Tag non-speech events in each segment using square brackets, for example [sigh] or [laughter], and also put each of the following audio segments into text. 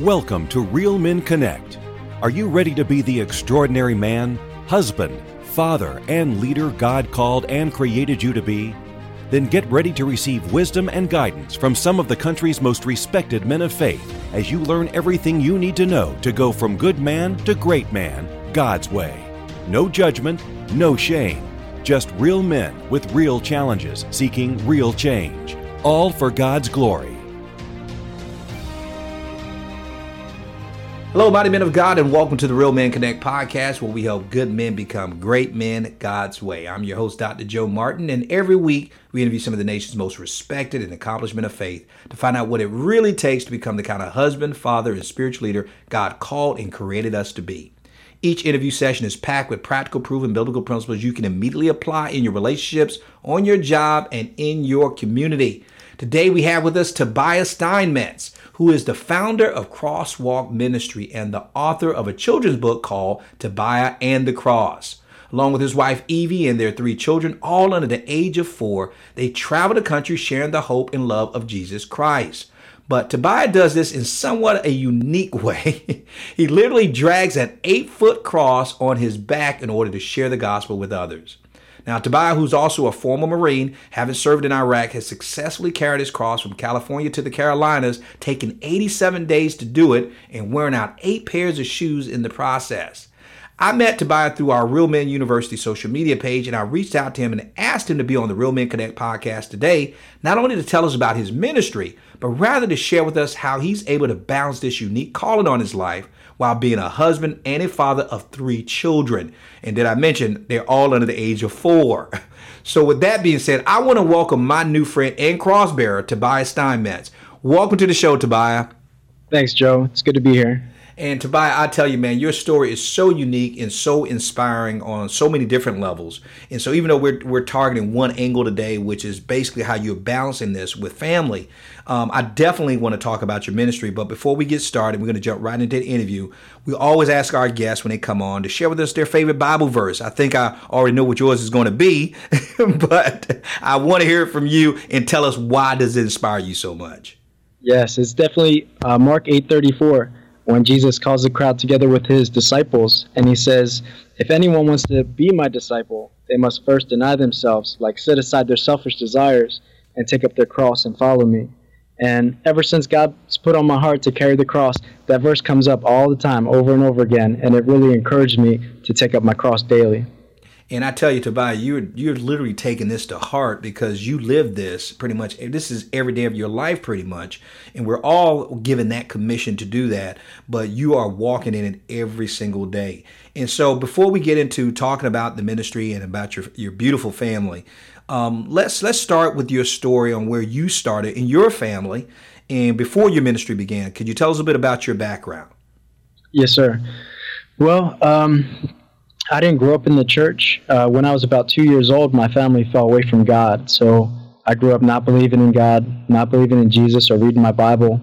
Welcome to Real Men Connect. Are you ready to be the extraordinary man, husband, father, and leader God called and created you to be? Then get ready to receive wisdom and guidance from some of the country's most respected men of faith as you learn everything you need to know to go from good man to great man God's way. No judgment, no shame. Just real men with real challenges seeking real change. All for God's glory. Hello, mighty men of God, and welcome to the Real Men Connect podcast, where we help good men become great men God's way. I'm your host, Dr. Joe Martin, and every week we interview some of the nation's most respected and accomplishment of faith to find out what it really takes to become the kind of husband, father, and spiritual leader God called and created us to be. Each interview session is packed with practical, proven biblical principles you can immediately apply in your relationships, on your job, and in your community. Today we have with us Tobiah Steinmetz who is the founder of Crosswalk Ministry and the author of a children's book called Tobiah and the Cross. Along with his wife Evie and their three children, all under the age of four, they travel the country sharing the hope and love of Jesus Christ. But Tobiah does this in somewhat a unique [laughs] way. he literally drags an eight foot cross on his back in order to share the gospel with others. Now, Tobiah, who's also a former Marine, having served in Iraq, has successfully carried his cross from California to the Carolinas, taking 87 days to do it and wearing out eight pairs of shoes in the process. I met Tobiah through our Real Men University social media page, and I reached out to him and asked him to be on the Real Men Connect podcast today, not only to tell us about his ministry, but rather to share with us how he's able to balance this unique calling on his life while being a husband and a father of three children. And did I mention they're all under the age of four? [laughs] So, with that being said, I want to welcome my new friend and crossbearer, Tobiah Steinmetz. Welcome to the show, Tobiah. Thanks, Joe. It's good to be here. And Tobiah, I tell you, man, your story is so unique and so inspiring on so many different levels. And so, even though we're, we're targeting one angle today, which is basically how you're balancing this with family, um, I definitely want to talk about your ministry. But before we get started, we're going to jump right into the interview. We always ask our guests when they come on to share with us their favorite Bible verse. I think I already know what yours is going to be, [laughs] but I want to hear it from you and tell us why does it inspire you so much. Yes, it's definitely uh, Mark eight thirty four when Jesus calls the crowd together with his disciples and he says, If anyone wants to be my disciple, they must first deny themselves, like set aside their selfish desires and take up their cross and follow me. And ever since God's put on my heart to carry the cross, that verse comes up all the time, over and over again, and it really encouraged me to take up my cross daily. And I tell you, Tobiah, you're you're literally taking this to heart because you live this pretty much. This is every day of your life, pretty much. And we're all given that commission to do that, but you are walking in it every single day. And so, before we get into talking about the ministry and about your your beautiful family, um, let's let's start with your story on where you started in your family and before your ministry began. Could you tell us a bit about your background? Yes, sir. Well, um, I didn't grow up in the church. Uh, when I was about two years old, my family fell away from God. So I grew up not believing in God, not believing in Jesus, or reading my Bible.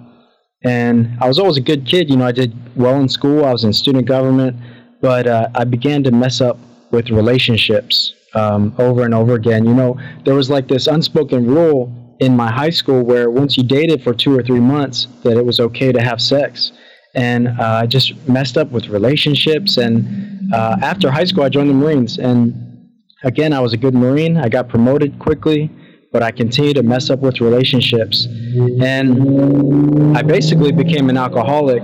And I was always a good kid. You know, I did well in school. I was in student government, but uh, I began to mess up with relationships um, over and over again. You know, there was like this unspoken rule in my high school where once you dated for two or three months, that it was okay to have sex. And uh, I just messed up with relationships and uh, after high school, I joined the Marines, and again, I was a good Marine. I got promoted quickly, but I continued to mess up with relationships, and I basically became an alcoholic.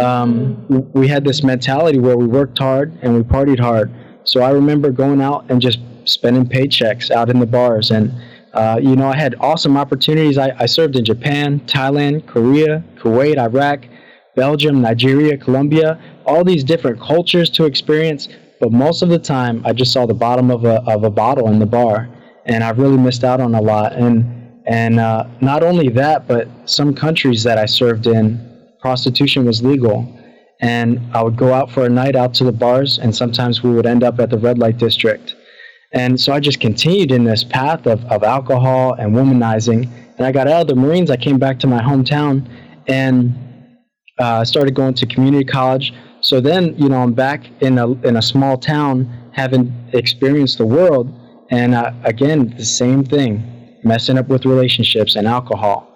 Um, we had this mentality where we worked hard and we partied hard. So I remember going out and just spending paychecks out in the bars, and uh, you know, I had awesome opportunities. I, I served in Japan, Thailand, Korea, Kuwait, Iraq, Belgium, Nigeria, Colombia all these different cultures to experience, but most of the time I just saw the bottom of a, of a bottle in the bar, and I really missed out on a lot. And and uh, not only that, but some countries that I served in, prostitution was legal, and I would go out for a night out to the bars, and sometimes we would end up at the red light district. And so I just continued in this path of, of alcohol and womanizing. And I got out of the Marines. I came back to my hometown and uh, started going to community college. So then, you know, I'm back in a in a small town, having experienced the world, and uh, again, the same thing, messing up with relationships and alcohol.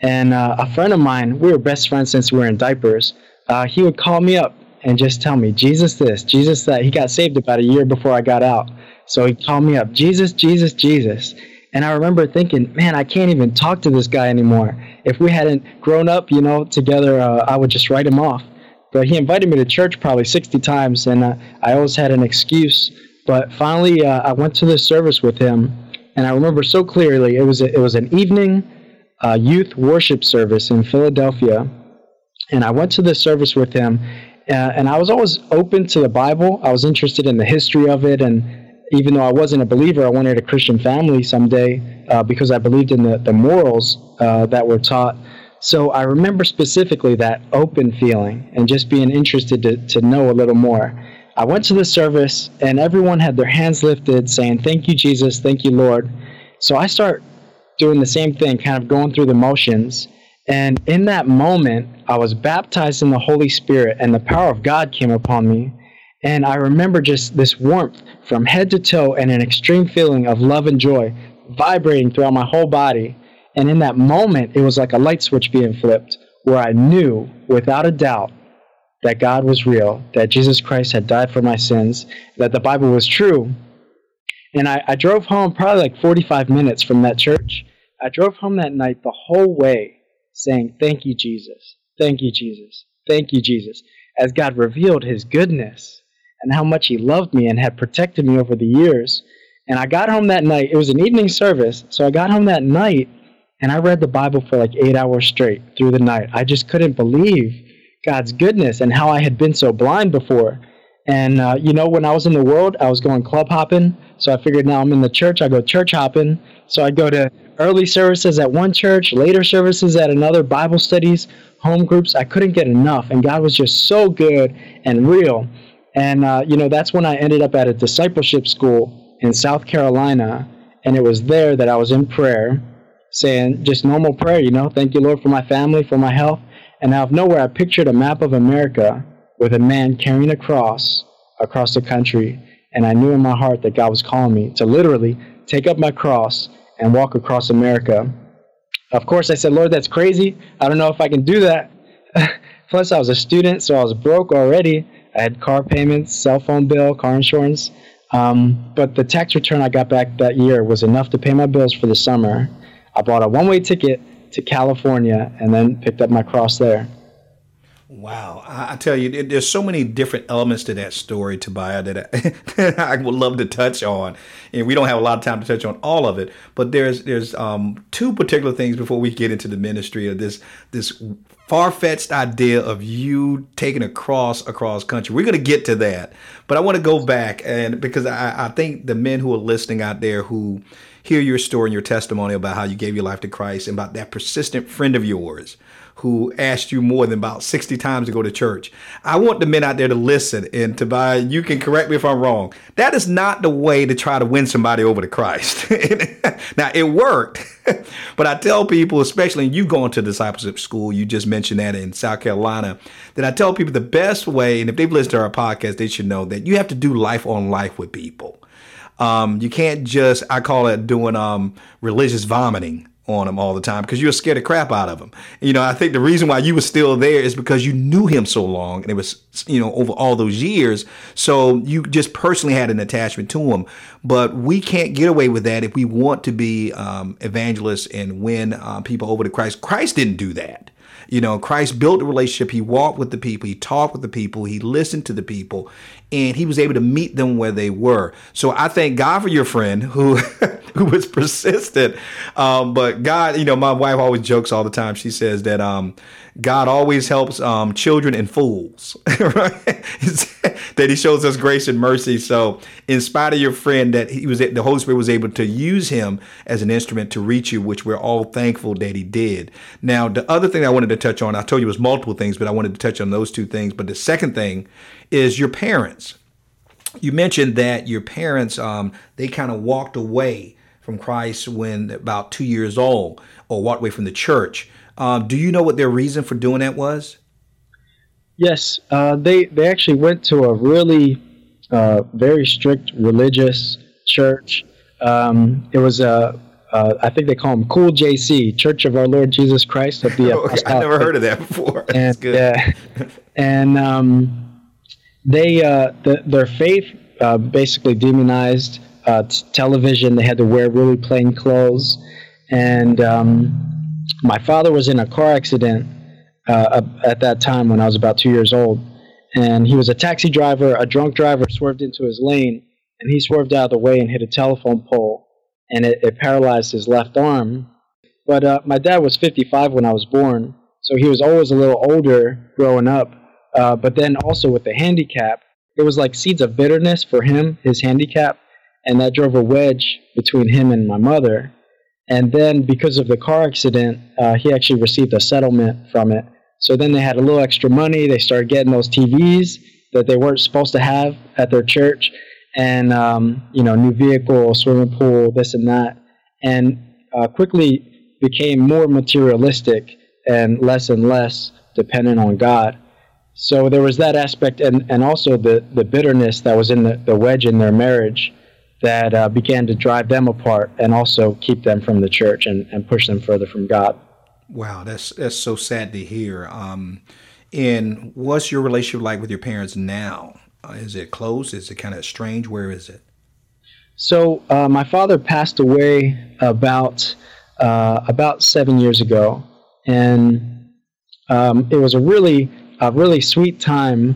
And uh, a friend of mine, we were best friends since we were in diapers. Uh, he would call me up and just tell me, Jesus this, Jesus that. He got saved about a year before I got out. So he called me up, Jesus, Jesus, Jesus. And I remember thinking, man, I can't even talk to this guy anymore. If we hadn't grown up, you know, together, uh, I would just write him off. But he invited me to church probably 60 times, and uh, I always had an excuse. But finally, uh, I went to this service with him, and I remember so clearly. It was a, it was an evening uh, youth worship service in Philadelphia, and I went to this service with him. Uh, and I was always open to the Bible. I was interested in the history of it, and even though I wasn't a believer, I wanted a Christian family someday uh, because I believed in the, the morals uh, that were taught. So I remember specifically that open feeling and just being interested to, to know a little more. I went to the service and everyone had their hands lifted saying, Thank you, Jesus. Thank you, Lord. So I start doing the same thing, kind of going through the motions. And in that moment, I was baptized in the Holy Spirit and the power of God came upon me. And I remember just this warmth from head to toe and an extreme feeling of love and joy vibrating throughout my whole body. And in that moment, it was like a light switch being flipped where I knew without a doubt that God was real, that Jesus Christ had died for my sins, that the Bible was true. And I, I drove home probably like 45 minutes from that church. I drove home that night the whole way saying, Thank you, Jesus. Thank you, Jesus. Thank you, Jesus. As God revealed his goodness and how much he loved me and had protected me over the years. And I got home that night. It was an evening service. So I got home that night and I read the Bible for like eight hours straight through the night. I just couldn't believe God's goodness and how I had been so blind before. And, uh, you know, when I was in the world, I was going club hopping. So I figured now I'm in the church, I go church hopping. So I go to early services at one church, later services at another, Bible studies, home groups. I couldn't get enough. And God was just so good and real. And, uh, you know, that's when I ended up at a discipleship school in South Carolina. And it was there that I was in prayer saying just normal prayer, you know, thank you, Lord, for my family, for my health. And out of nowhere, I pictured a map of America with a man carrying a cross across the country. And I knew in my heart that God was calling me to literally take up my cross and walk across America. Of course, I said, Lord, that's crazy. I don't know if I can do that. [laughs] Plus, I was a student, so I was broke already. I had car payments, cell phone bill, car insurance. Um, but the tax return I got back that year was enough to pay my bills for the summer. I bought a one way ticket to California and then picked up my cross there. Wow. I, tell you, there's so many different elements to that story, Tobiah, that I, [laughs] I, would love to touch on. And we don't have a lot of time to touch on all of it, but there's there's um, two particular things before we get into the ministry of this this far-fetched idea of you taking a cross across country. We're to get to that, but I want to go back and because I, I think the men who are listening out there who hear your story and your testimony about how you gave your life to Christ and about that persistent friend of yours who asked you more than about 60 times to go to church. I want the men out there to listen and Tobiah, you can correct me if I'm wrong. That is not the way to try to win somebody over to Christ. [laughs] now, it worked, [laughs] but I tell people, especially you going to discipleship school, you just mentioned that in South Carolina, that I tell people the best way, and if they've listened to our podcast, they should know that you have to do life on life with people. Um, you can't just, I call it doing um, religious vomiting on him all the time because you were scared the crap out of him. You know, I think the reason why you were still there is because you knew him so long and it was, you know, over all those years. So you just personally had an attachment to him. But we can't get away with that if we want to be um, evangelists and win uh, people over to Christ. Christ didn't do that. You know, Christ built a relationship. He walked with the people. He talked with the people. He listened to the people, and he was able to meet them where they were. So I thank God for your friend who [laughs] who was persistent. Um, but God, you know, my wife always jokes all the time. She says that um, God always helps um, children and fools, [laughs] right? that He shows us grace and mercy. So, in spite of your friend, that He was, the Holy Spirit was able to use him as an instrument to reach you, which we're all thankful that He did. Now, the other thing I wanted to touch on, I told you it was multiple things, but I wanted to touch on those two things. But the second thing is your parents. You mentioned that your parents, um, they kind of walked away from Christ when about two years old, or walked away from the church. Um, do you know what their reason for doing that was? Yes, uh, they they actually went to a really uh, very strict religious church. Um, it was a uh, I think they call them Cool JC, Church of Our Lord Jesus Christ of the. [laughs] okay, I never heard of that before. That's and, good. Yeah, and um, they uh, the, their faith uh, basically demonized uh, t- television. They had to wear really plain clothes, and um, my father was in a car accident uh, at that time when I was about two years old, and he was a taxi driver. A drunk driver swerved into his lane, and he swerved out of the way and hit a telephone pole and it, it paralyzed his left arm. But uh, my dad was 55 when I was born, so he was always a little older growing up. Uh, but then also with the handicap, it was like seeds of bitterness for him, his handicap, and that drove a wedge between him and my mother. And then because of the car accident, uh, he actually received a settlement from it. So then they had a little extra money. They started getting those TVs that they weren't supposed to have at their church and um, you know new vehicle, swimming pool, this and that, and uh, quickly became more materialistic and less and less dependent on God. So there was that aspect, and, and also the, the bitterness that was in the, the wedge in their marriage that uh, began to drive them apart and also keep them from the church and, and push them further from God. Wow, that's that's so sad to hear. Um, and what's your relationship like with your parents now? Uh, is it close? Is it kind of strange? Where is it? So uh, my father passed away about uh, about seven years ago, and um, it was a really a really sweet time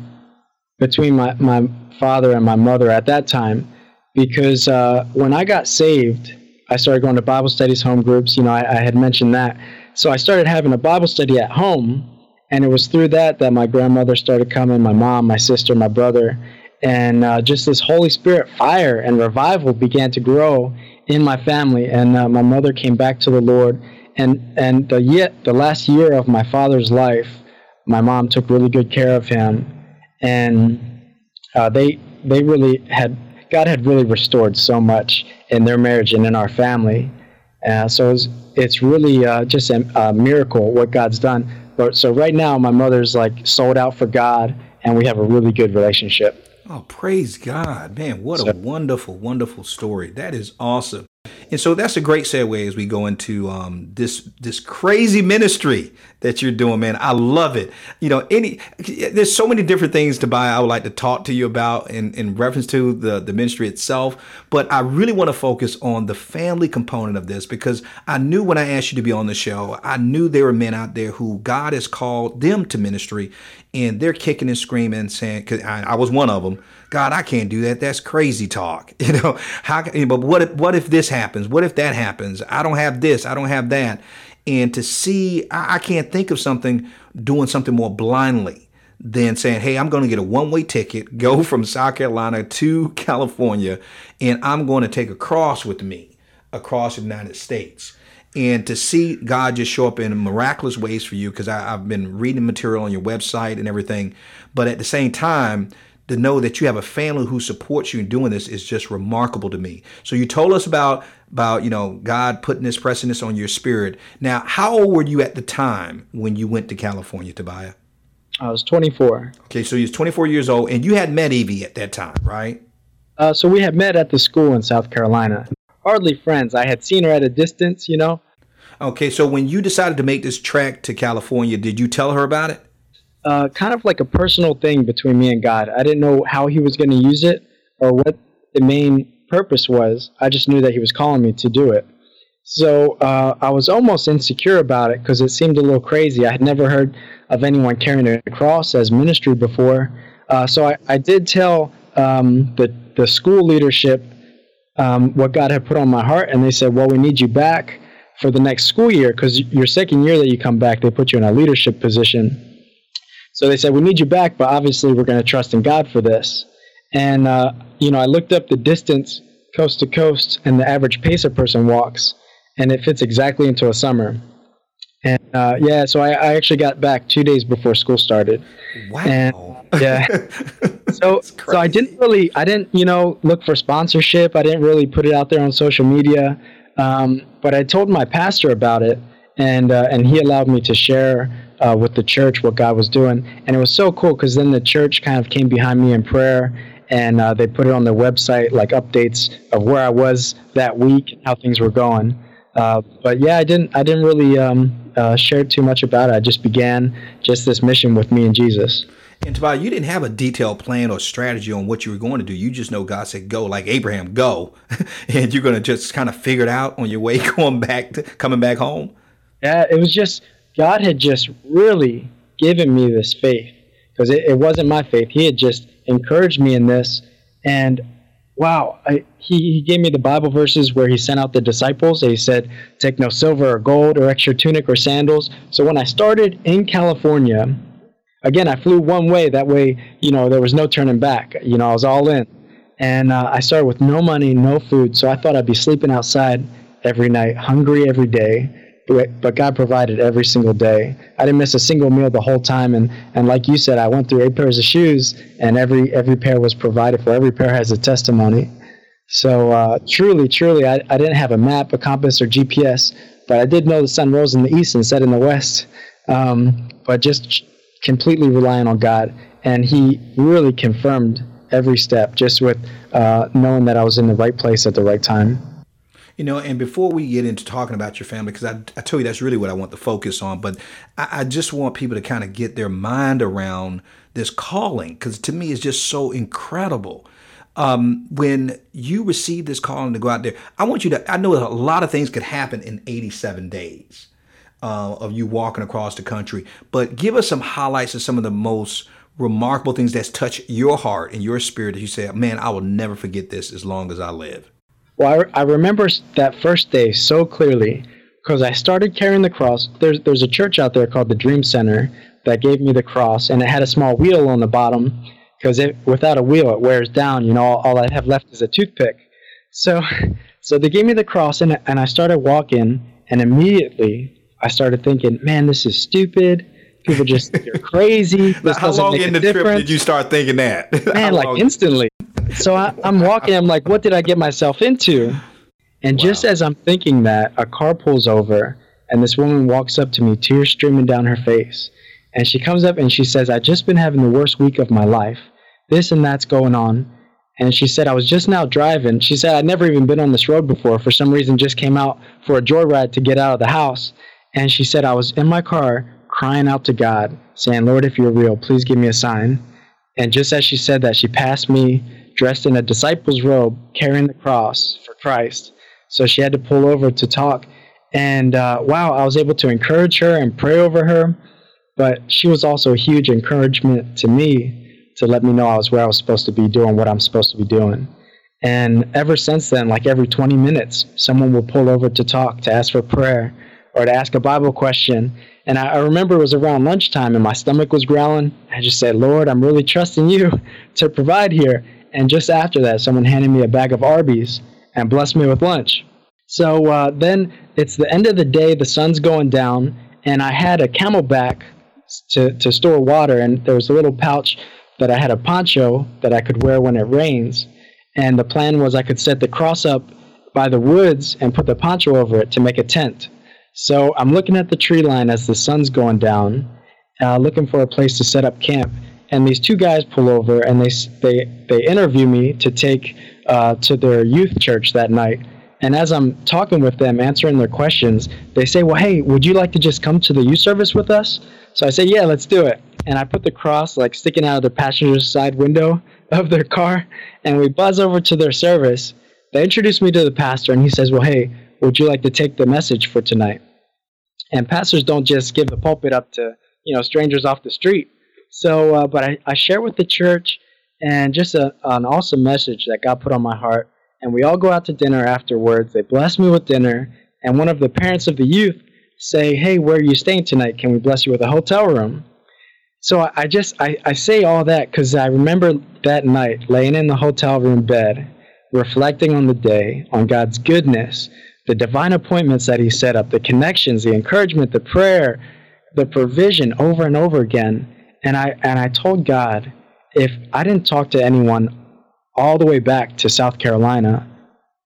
between my, my father and my mother at that time because uh, when I got saved, I started going to Bible studies, home groups. You know, I, I had mentioned that. So I started having a Bible study at home, and it was through that that my grandmother started coming, my mom, my sister, my brother, and uh, just this Holy Spirit fire and revival began to grow in my family. And uh, my mother came back to the Lord, and and the yet the last year of my father's life, my mom took really good care of him, and uh, they they really had God had really restored so much in their marriage and in our family. Uh, so it's, it's really uh, just a, a miracle what God's done. But so right now, my mother's like sold out for God, and we have a really good relationship. Oh, praise God, man! What a wonderful, wonderful story. That is awesome. And so that's a great segue as we go into um, this this crazy ministry that you're doing, man. I love it. You know, any there's so many different things Tobiah. I would like to talk to you about in, in reference to the the ministry itself, but I really want to focus on the family component of this because I knew when I asked you to be on the show, I knew there were men out there who God has called them to ministry, and they're kicking and screaming, saying, "Cause I, I was one of them." God, I can't do that. That's crazy talk. [laughs] You know, how but what if, what if this happens? What if that happens? I don't have this, I don't have that. And to see, I, I can't think of something doing something more blindly than saying, hey, I'm going to get a one way ticket, [laughs] go from South Carolina to California, and I'm going to take a cross with me across the United States. And to see God just show up in miraculous ways for you, because I've been reading material on your website and everything. But at the same time, to know that you have a family who supports you in doing this is just remarkable to me. So you told us about about you know God putting this pressing this on your spirit. Now, how old were you at the time when you went to California, Tobiah? I was 24. Okay, so you was 24 years old, and you had met Evie at that time, right? Uh, so we had met at the school in South Carolina. Hardly friends. I had seen her at a distance, you know. Okay, so when you decided to make this trek to California, did you tell her about it? Uh, kind of like a personal thing between me and God. I didn't know how He was going to use it or what the main purpose was. I just knew that He was calling me to do it. So uh, I was almost insecure about it because it seemed a little crazy. I had never heard of anyone carrying a cross as ministry before. Uh, so I, I, did tell um, the, the school leadership um, what God had put on my heart, and they said, Well, we need you back for the next school year because your second year that you come back, they put you in a leadership position. So they said, We need you back, but obviously we're going to trust in God for this. And, uh, you know, I looked up the distance coast to coast and the average pace a person walks, and it fits exactly into a summer. And uh, yeah, so I, I, actually got back two days before school started. Wow. And, yeah. [laughs] so so I didn't really I didn't you know look for sponsorship. I didn't really put it out there on social media. Um, but I told my pastor about it, and uh, and he allowed me to share uh, with the church what God was doing, and it was so cool because then the church kind of came behind me in prayer, and uh, they put it on their website like updates of where I was that week, how things were going. Uh, but yeah, I didn't I didn't really um, uh, share too much about it. I just began just this mission with me and Jesus. And Tobiah, you didn't have a detailed plan or strategy on what you were going to do. You just know God said go, like Abraham, go, [laughs] and you're going to just kind of figure it out on your way [laughs] going back to coming back home. Yeah, it was just God had just really given me this faith because it, it wasn't my faith. He had just encouraged me in this, and wow, I, he, he gave me the Bible verses where he sent out the disciples. He said, Take no silver or gold or extra tunic or sandals. So when I started in California, again, I flew one way. That way, you know, there was no turning back. You know, I was all in. And uh, I started with no money, no food. So I thought I'd be sleeping outside every night, hungry every day. But God provided every single day. I didn't miss a single meal the whole time. And, and like you said, I went through eight pairs of shoes, and every, every pair was provided for. Every pair has a testimony. So uh, truly, truly, I, I didn't have a map, a compass, or GPS, but I did know the sun rose in the east and set in the west. Um, but just completely relying on God, and He really confirmed every step just with uh, knowing that I was in the right place at the right time. You know, and before we get into talking about your family, because I, I told you that's really what I want to focus on, but I, I just want people to kind of get their mind around this calling, because to me, it's just so incredible. Um, when you receive this calling to go out there, I want you to, I know a lot of things could happen in 87 days uh, of you walking across the country. But give us some highlights of some of the most remarkable things that's touched your heart and your spirit that you say, man, I will never forget this as long as I live. Well, I, I remember that first day so clearly because I started carrying the cross. There's, there's a church out there called the Dream Center that gave me the cross, and it had a small wheel on the bottom because without a wheel, it wears down. You know, all, all I have left is a toothpick. So, [laughs] so they gave me the cross, and, and I started walking, and immediately I started thinking, man, this is stupid. People just you're [laughs] crazy. This How long in the difference. trip did you start thinking that? [laughs] Man, like instantly. So I, am walking. I'm like, what did I get myself into? And wow. just as I'm thinking that, a car pulls over, and this woman walks up to me, tears streaming down her face. And she comes up and she says, I've just been having the worst week of my life. This and that's going on. And she said, I was just now driving. She said, I'd never even been on this road before. For some reason, just came out for a joyride to get out of the house. And she said, I was in my car crying out to God, saying, Lord, if you're real, please give me a sign. And just as she said that, she passed me dressed in a disciple's robe, carrying the cross for Christ. So she had to pull over to talk. And uh, wow, I was able to encourage her and pray over her. But she was also a huge encouragement to me to let me know I was where I was supposed to be doing what I'm supposed to be doing. And ever since then, like every 20 minutes, someone will pull over to talk, to ask for prayer or to ask a Bible question. And I, I, remember it was around lunchtime and my stomach was growling. I just said, Lord, I'm really trusting you [laughs] to provide here. And just after that, someone handed me a bag of Arby's and blessed me with lunch. So uh, then it's the end of the day, the sun's going down, and I had a CamelBak to, to store water, and there was a little pouch that I had a poncho that I could wear when it rains. And the plan was I could set the cross up by the woods and put the poncho over it to make a tent. So I'm looking at the tree line as the sun's going down, uh, looking for a place to set up camp. And these two guys pull over and they they they interview me to take uh, to their youth church that night. And as I'm talking with them, answering their questions, they say, "Well, hey, would you like to just come to the youth service with us?" So I say, "Yeah, let's do it." And I put the cross like sticking out of the passenger side window [laughs] of their car, and we buzz over to their service. They introduce me to the pastor, and he says, "Well, hey, would you like to take the message for tonight? And pastors don't just give the pulpit up to you know strangers off the street. So, uh, but I, I share with the church and just a, an awesome message that God put on my heart. And we all go out to dinner afterwards. They bless me with dinner, and one of the parents of the youth say, "Hey, where are you staying tonight? Can we bless you with a hotel room?" So I, I just I, I say all that because I remember that night laying in the hotel room bed, reflecting on the day, on God's goodness, the divine appointments that he set up, the connections, the encouragement, the prayer, the provision over and over again. And I and I told God, if I didn't talk to anyone all the way back to South Carolina,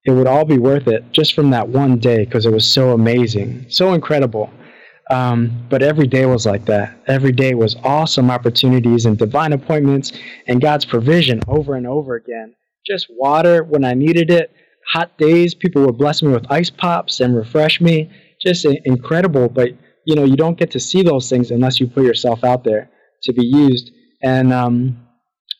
it would all be worth it just from that one day because it was so amazing, so incredible. Um, but every day was like that. Every day was awesome opportunities and divine appointments and God's provision over and over again. Just water when I needed it, hot days, people would bless me with ice pops and refresh me. Just incredible. But you know, you don't get to see those things unless you put yourself out there to be used. And um,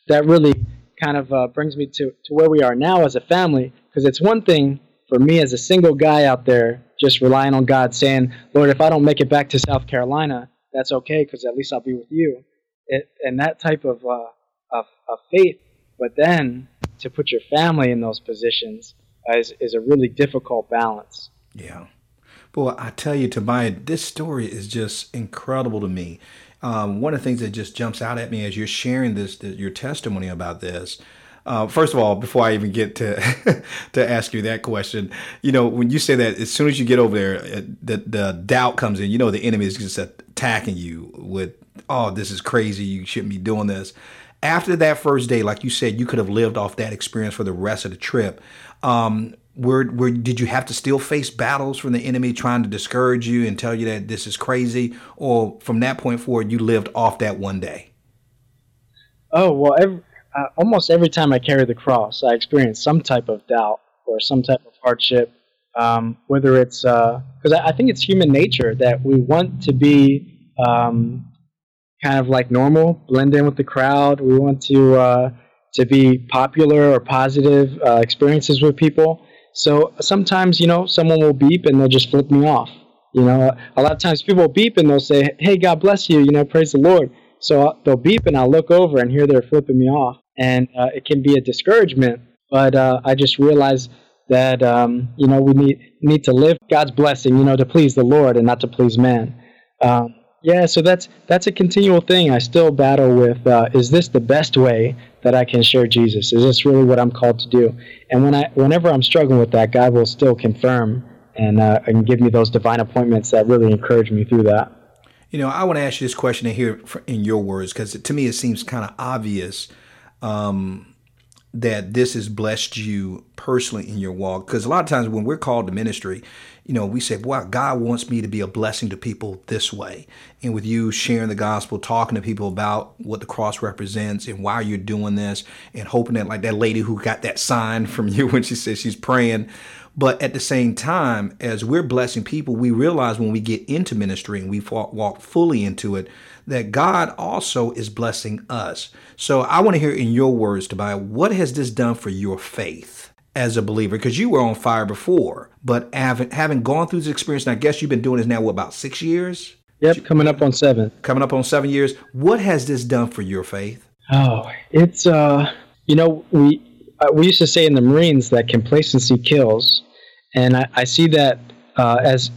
that really kind of uh, brings me to, to where we are now as a family. Because it's one thing for me as a single guy out there, just relying on God, saying, Lord, if I don't make it back to South Carolina, that's okay, because at least I'll be with you. It, and that type of, uh, of, of faith. But then to put your family in those positions is, is a really difficult balance. Yeah. Boy, I tell you, Tobiah, this story is just incredible to me. Um, one of the things that just jumps out at me as you're sharing this, the, your testimony about this. Uh, first of all, before I even get to [laughs] to ask you that question, you know, when you say that, as soon as you get over there, uh, the the doubt comes in. You know, the enemy is just attacking you with, "Oh, this is crazy. You shouldn't be doing this." After that first day, like you said, you could have lived off that experience for the rest of the trip. Um, where, did you have to still face battles from the enemy trying to discourage you and tell you that this is crazy? Or from that point forward you lived off that one day? Oh well every, uh, almost every time i carry the cross i experience some type of doubt or some type of hardship um, whether it's because uh, I, I, think it's human nature that we want to be um, kind of like normal blend in with the crowd. We want to uh, to be popular or positive uh, experiences with people so sometimes, you know, someone will beep and they'll just flip me off. You know, a lot of times people beep and they'll say, "Hey, God bless you," you know, praise the Lord. So they'll beep and I'll look over and here they're flipping me off, and uh, it can be a discouragement. But uh, I just realize that um, you know we need need to live God's blessing, you know, to please the Lord and not to please man. Um, yeah, so that's that's a continual thing. I still battle with: uh, is this the best way that I can share Jesus? Is this really what I'm called to do? And when I, whenever I'm struggling with that, God will still confirm and uh, and give me those divine appointments that really encourage me through that. You know, I want to ask you this question here in your words because to me it seems kind of obvious um, that this has blessed you personally in your walk. Because a lot of times when we're called to ministry, you know, we say, wow, God wants me to be a blessing to people this way. And with you sharing the gospel, talking to people about what the cross represents and why you're doing this, and hoping that, like that lady who got that sign [laughs] from you when she says she's praying. But at the same time, as we're blessing people, we realize when we get into ministry and we walk fully into it, that God also is blessing us. So I want to hear in your words, Tobiah, what has this done for your faith? As a believer because you were on fire before, but having having gone through this experience, and I guess you've been doing this now what about six years? Yep, coming up on seven. Coming up on seven years. What has this done for your faith? Oh, it's uh, you know, we uh, we used to say in the Marines that complacency kills, and I, I see that uh, as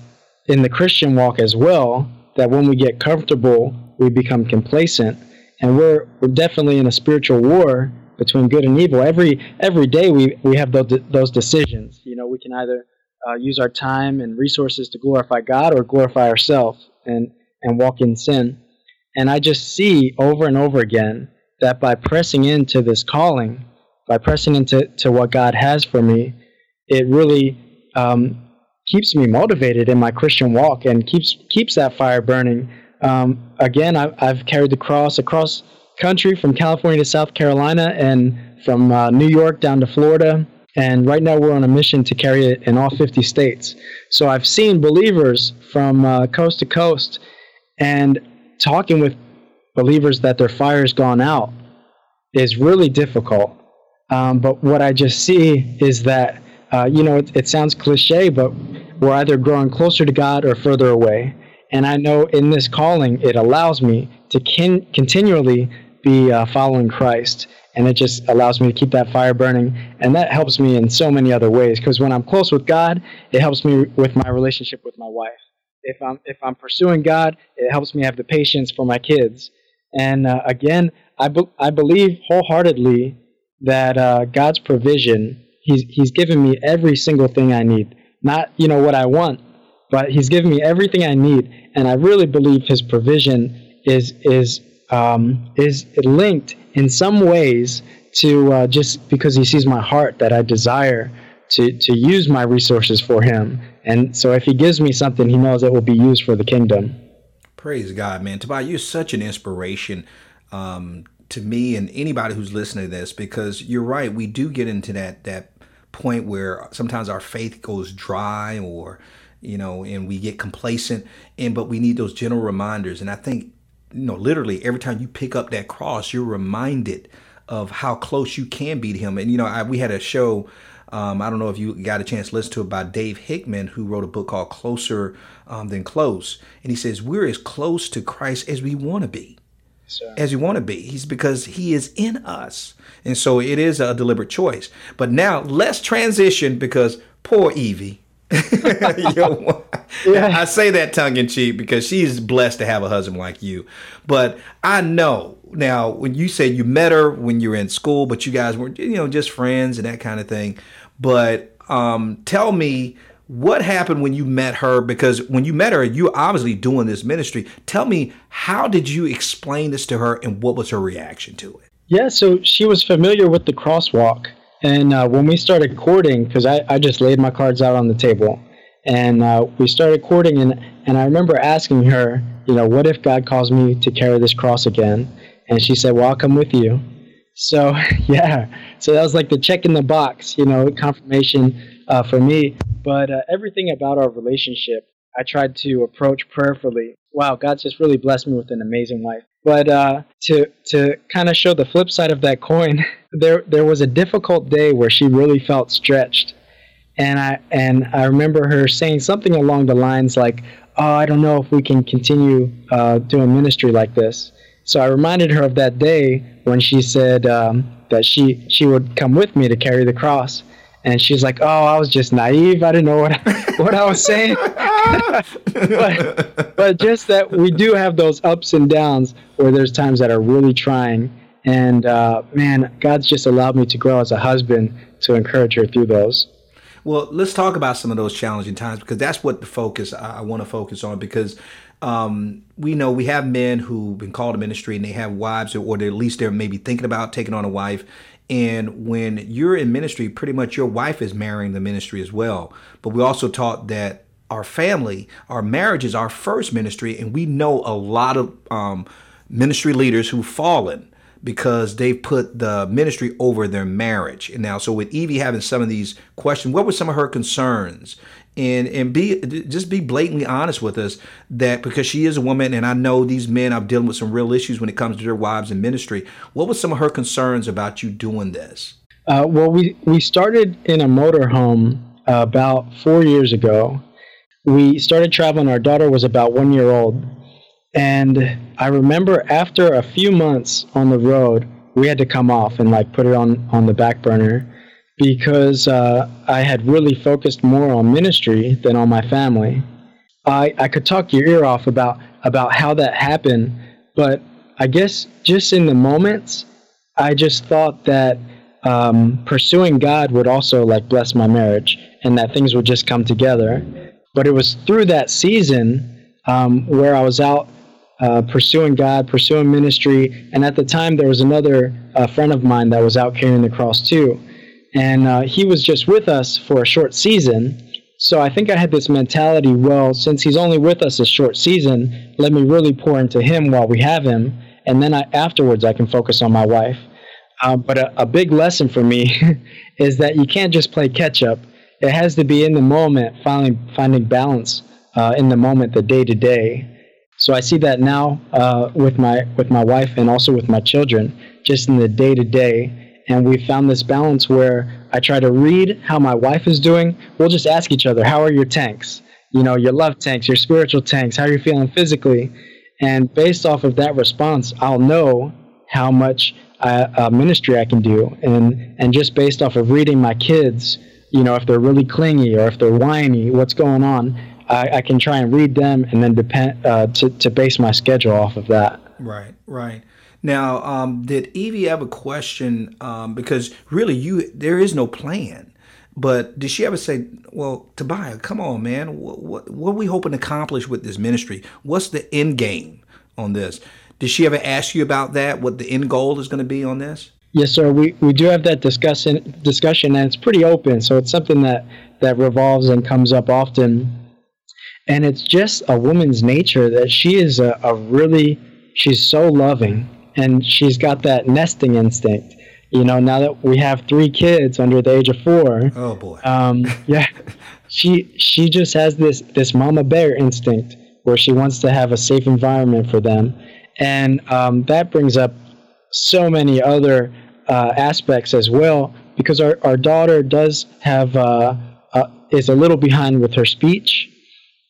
in the Christian walk as well. That when we get comfortable, we become complacent, and we're we're definitely in a spiritual war between good and evil. Every every day we, we have those, those decisions. You know, we can either uh, use our time and resources to glorify God or glorify ourselves and, and walk in sin. And I just see over and over again that by pressing into this calling, by pressing into to what God has for me, it really um, keeps me motivated in my Christian walk and keeps keeps that fire burning. Um, again, I, I've carried the cross across country from California to South Carolina and from uh, New York down to Florida. And right now we're on a mission to carry it in all 50 states. So I've seen believers from uh, coast to coast and talking with believers that their fire's gone out is really difficult. Um, but what I just see is that, uh, you know, it, it sounds cliche, but we're either growing closer to God or further away. And I know in this calling, it allows me to kin- continually be uh, following Christ. And it just allows me to keep that fire burning. And that helps me in so many other ways. Because when I'm close with God, it helps me with my relationship with my wife. If I'm, if I'm pursuing God, it helps me have the patience for my kids. And uh, again, I, be- I believe wholeheartedly that uh, God's provision, he's, he's given me every single thing I need. Not, you know, what I want, but He's given me everything I need. And I really believe His provision is, is um, is linked in some ways to uh, just because he sees my heart that I desire to, to use my resources for him. And so if he gives me something, he knows it will be used for the kingdom. Praise God, man. Tobiah, you're such an inspiration um, to me and anybody who's listening to this because you're right. We do get into that, that point where sometimes our faith goes dry or you know and we get complacent and but we need those general reminders and i think you know literally every time you pick up that cross you're reminded of how close you can be to him and you know I, we had a show um, I don't know if you got a chance to listen to it by Dave Hickman, who wrote a book called Closer um, Than Close. And he says, We're as close to Christ as we want to be. So. As we want to be. He's because he is in us. And so it is a deliberate choice. But now let's transition because poor Evie. [laughs] Yo, yeah. I say that tongue in cheek because she's blessed to have a husband like you. But I know now when you say you met her when you were in school, but you guys were you know just friends and that kind of thing. But um, tell me what happened when you met her because when you met her you're obviously doing this ministry tell me how did you explain this to her and what was her reaction to it yeah so she was familiar with the crosswalk and uh, when we started courting because I, I just laid my cards out on the table. And uh, we started courting and, and i remember asking her you know what if god calls me to carry this cross again? And she said well i'll come with you. So [laughs] yeah. So that was like the check in the box you know confirmation uh, for me. But uh, everything about our relationship, I tried to approach prayerfully. Wow, God just really blessed me with an amazing wife. But uh, to to kind of show the flip side of that coin, [laughs] there there was a difficult day where she really felt stretched, and I and I remember her saying something along the lines like, "Oh, I don't know if we can continue uh, doing ministry like this." So I reminded her of that day when she said um, that she she would come with me to carry the cross, and she's like, "Oh, I was just naive. I didn't know what I, [laughs] what I was saying." [laughs] but, but just that we do have those ups and downs where there's times that are really trying, and uh, man, God's just allowed me to grow as a husband to encourage her through those. Well, let's talk about some of those challenging times because that's what the focus I, I want to focus on because um, we know we have men who've been called to ministry and they have wives or, or at least they're maybe thinking about taking on a wife and when you're in ministry, pretty much your wife is marrying the ministry as well. But we also taught that our family, our marriage is our first ministry, and we know a lot of um, ministry leaders who've fallen because they've put the ministry over their marriage. And now, so with Evie having some of these questions, what were some of her concerns? And and be just be blatantly honest with us that because she is a woman and I know these men are dealing with some real issues when it comes to their wives and ministry. What was some of her concerns about you doing this? Uh, well, we we started in a motorhome uh, about four years ago. We started traveling. Our daughter was about one year old, and I remember after a few months on the road, we had to come off and like put it on on the back burner because uh, I had really focused more on ministry than on my family. I, I could talk your ear off about, about how that happened, but I guess just in the moments, I just thought that um, pursuing God would also like bless my marriage and that things would just come together. But it was through that season um, where I was out uh, pursuing God, pursuing ministry, and at the time there was another uh, friend of mine that was out carrying the cross too and uh, he was just with us for a short season. So I think I had this mentality. Well, since he's only with us a short season, let me really pour into him while we have him, and then I, afterwards I can focus on my wife. Uh, but a, a, big lesson for me [laughs] is that you can't just play catch up. It has to be in the moment, finding finding balance uh, in the moment, the day to day. So I see that now uh, with my with my wife and also with my children, just in the day to day and we found this balance where I try to read how my wife is doing. We'll just ask each other, "How are your tanks? You know, your love tanks, your spiritual tanks. How are you feeling physically?" And based off of that response, I'll know how much uh, uh, ministry I can do, and and just based off of reading my kids, you know, if they're really clingy or if they're whiny, what's going on, I, I can try and read them, and then depend uh, to to base my schedule off of that. Right, right. Now, um, did Evie ever question um, because really you there is no plan, but did she ever say, "Well, Tobiah, come on, man, what what, what are we hoping to accomplish with this ministry? What's the end game on this?" Did she ever ask you about that? What the end goal is going to be on this? Yes, sir. We we do have that discussion discussion, and it's pretty open. So it's something that that revolves and comes up often. And it's just a woman's nature that she is a, a really she's so loving and she's got that nesting instinct you know, now that we have three kids under the age of four. Oh boy. Um, [laughs] yeah, she she just has this this mama bear instinct where she wants to have a safe environment for them, and um, that brings up so many other uh, aspects as well because our, our daughter does have uh, uh, is a little behind with her speech,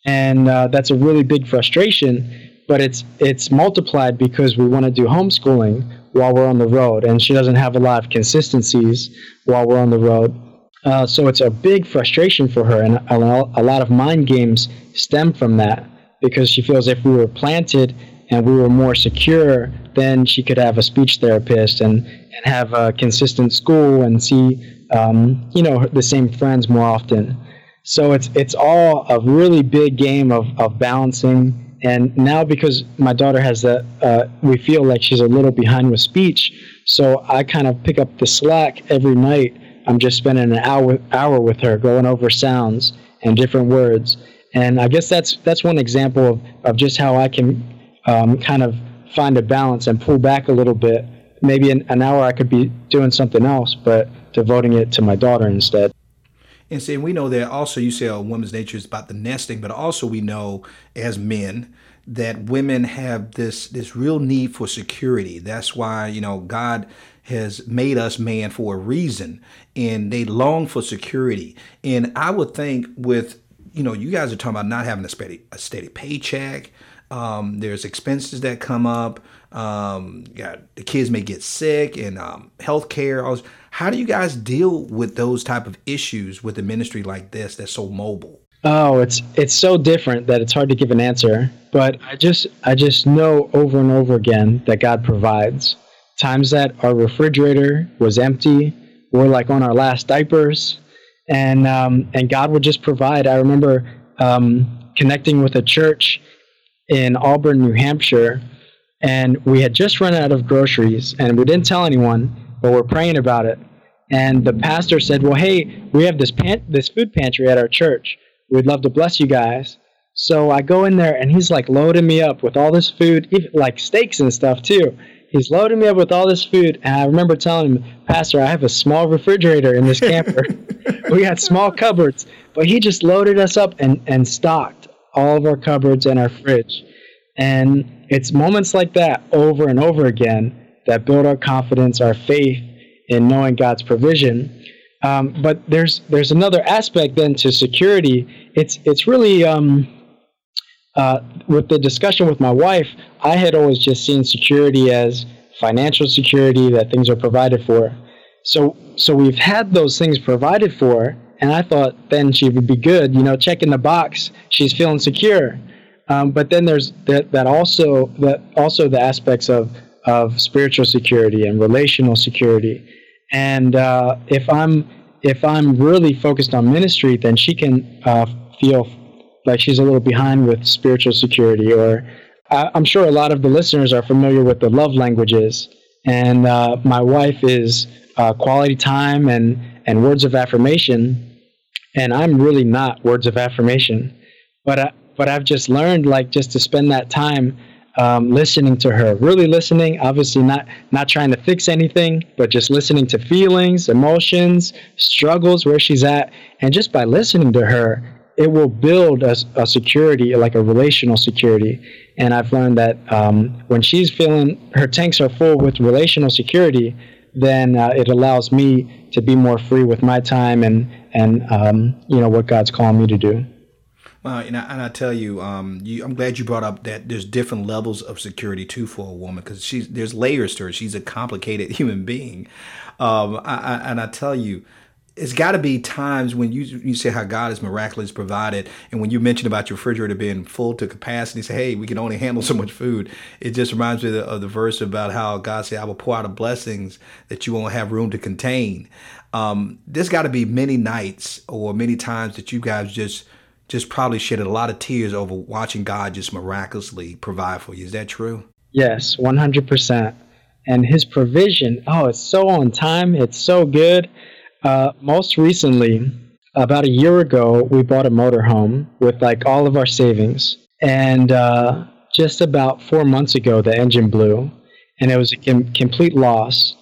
and uh, that's a really big frustration. But it's it's multiplied because we want to do homeschooling while we're on the road, and she doesn't have a lot of consistencies while we're on the road. Uh, so it's a big frustration for her, and a, a lot of mind games stem from that because she feels if we were planted and we were more secure, then she could have a speech therapist and, and have a consistent school and see um, you know the same friends more often. So it's it's all a really big game of, of balancing and now because my daughter has that, uh, we feel like she's a little behind with speech. So I kind of pick up the slack every night. I'm just spending an hour hour with her, going over sounds and different words. And I guess that's that's one example of, of just how I can um, kind of find a balance and pull back a little bit. Maybe an, an hour I could be doing something else, but devoting it to my daughter instead. And see, we know that also you say a woman's nature is about the nesting, but also we know as men that women have this this real need for security. That's why, you know, God has made us man for a reason and they long for security. And I would think with, you know, you guys are talking about not having a steady a steady paycheck. Um, there's expenses that come up. Um, the kids may get sick and um, health care. How do you guys deal with those type of issues with a ministry like this that's so mobile? Oh, it's it's so different that it's hard to give an answer. But I just I just know over and over again that God provides. Times that our refrigerator was empty, we're like on our last diapers, and um, and God would just provide. I remember um, connecting with a church in Auburn, New Hampshire, and we had just run out of groceries, and we didn't tell anyone, but we're praying about it. And the pastor said, "Well, hey, we have this pan- this food pantry at our church. We'd love to bless you guys." So I go in there, and he's like loading me up with all this food, like steaks and stuff too. He's loading me up with all this food, and I remember telling him, "Pastor, I have a small refrigerator in this camper. [laughs] we got small cupboards, but he just loaded us up and and stocked all of our cupboards and our fridge." And it's moments like that over and over again that build our confidence, our faith in knowing God's provision. Um, but there's there's another aspect then to security. It's it's really um, uh, with the discussion with my wife. I had always just seen security as financial security that things are provided for. So so we've had those things provided for, and I thought then she would be good. You know, checking the box. She's feeling secure. Um, but then there's that, that also that also the aspects of of spiritual security and relational security. And uh, if I'm if I'm really focused on ministry, then she can uh, feel like she's a little behind with spiritual security. Or I, am sure a lot of the listeners are familiar with the love languages, and uh, my wife is uh, quality time and and words of affirmation, and I'm really not words of affirmation, but I, but I've just learned like just to spend that time um, listening to her, really listening. Obviously, not not trying to fix anything, but just listening to feelings, emotions, struggles, where she's at, and just by listening to her, it will build a, a security, like a relational security. And I've learned that um, when she's feeling her tanks are full with relational security, then uh, it allows me to be more free with my time and and um, you know what God's calling me to do. Uh, and, I, and I tell you, um, you, I'm glad you brought up that there's different levels of security too for a woman because she's there's layers to her. She's a complicated [laughs] human being, um, I, I, and I tell you, it's got to be times when you you say how God is miraculously provided, and when you mention about your refrigerator being full to capacity, say, "Hey, we can only handle so much food." It just reminds me of the, of the verse about how God said, "I will pour out the blessings that you won't have room to contain." Um, there's got to be many nights or many times that you guys just just probably shed a lot of tears over watching God just miraculously provide for you. Is that true? Yes, 100%. And his provision, oh, it's so on time. It's so good. Uh, most recently, about a year ago, we bought a motorhome with like all of our savings. And uh, just about four months ago, the engine blew and it was a com- complete loss.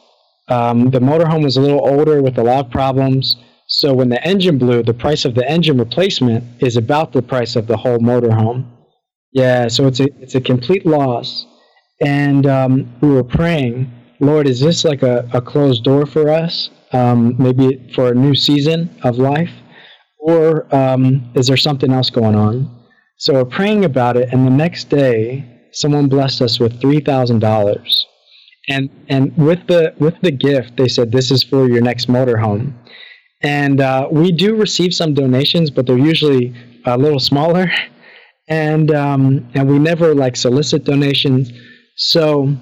Um, the motorhome was a little older with a lot of problems. So when the engine blew, the price of the engine replacement is about the price of the whole motorhome. Yeah, so it's a it's a complete loss. And um, we were praying, Lord, is this like a, a closed door for us? Um, maybe for a new season of life, or um, is there something else going on? So we're praying about it, and the next day, someone blessed us with three thousand dollars, and and with the with the gift, they said this is for your next motorhome, and uh, we do receive some donations, but they're usually a little smaller, and um, and we never like solicit donations. So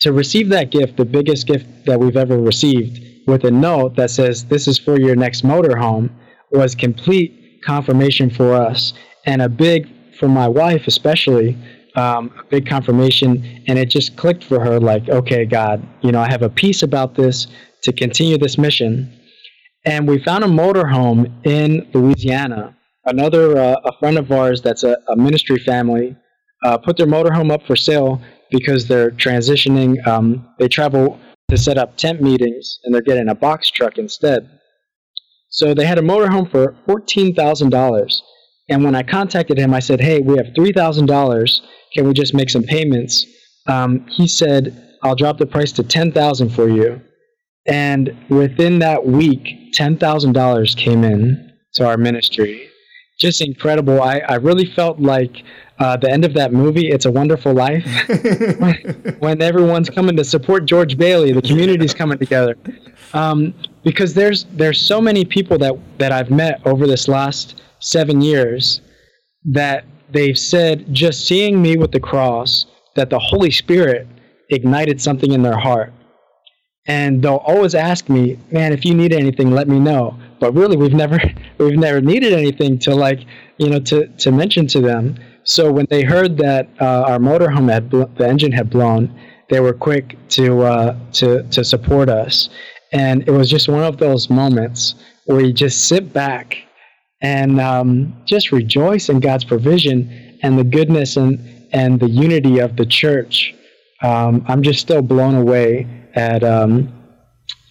to receive that gift, the biggest gift that we've ever received, with a note that says this is for your next motorhome, was complete confirmation for us. And a big for my wife especially um, a big confirmation. And it just clicked for her like okay god you know i have a peace about this to continue this mission and we found a motorhome in louisiana another uh, a friend of ours that's a, a ministry family uh, put their motorhome up for sale because they're transitioning um, they travel to set up tent meetings and they're getting a box truck instead so they had a motorhome for $14000 and when I contacted him, I said, "Hey, we have three thousand dollars. Can we just make some payments?" Um, he said, "I'll drop the price to ten thousand for you." And within that week, ten thousand dollars came in to our ministry. Just incredible. I, I really felt like uh, the end of that movie, It's a Wonderful Life, [laughs] when, when, everyone's coming to support George Bailey, the community's coming together. Um, because there's there's so many people that, that I've met over this last seven years that they've said just seeing me with the cross that the Holy Spirit ignited something in their heart. And they'll always ask me, man, if you need anything, let me know. But really, we've never [laughs] we've never needed anything to like you know to to mention to them. So when they heard that uh, our motorhome had bl- the engine had blown, they were quick to uh, to to support us. And it was just one of those moments where you just sit back and um, just rejoice in God's provision and the goodness and, and the unity of the church. Um, I'm just still blown away at, um,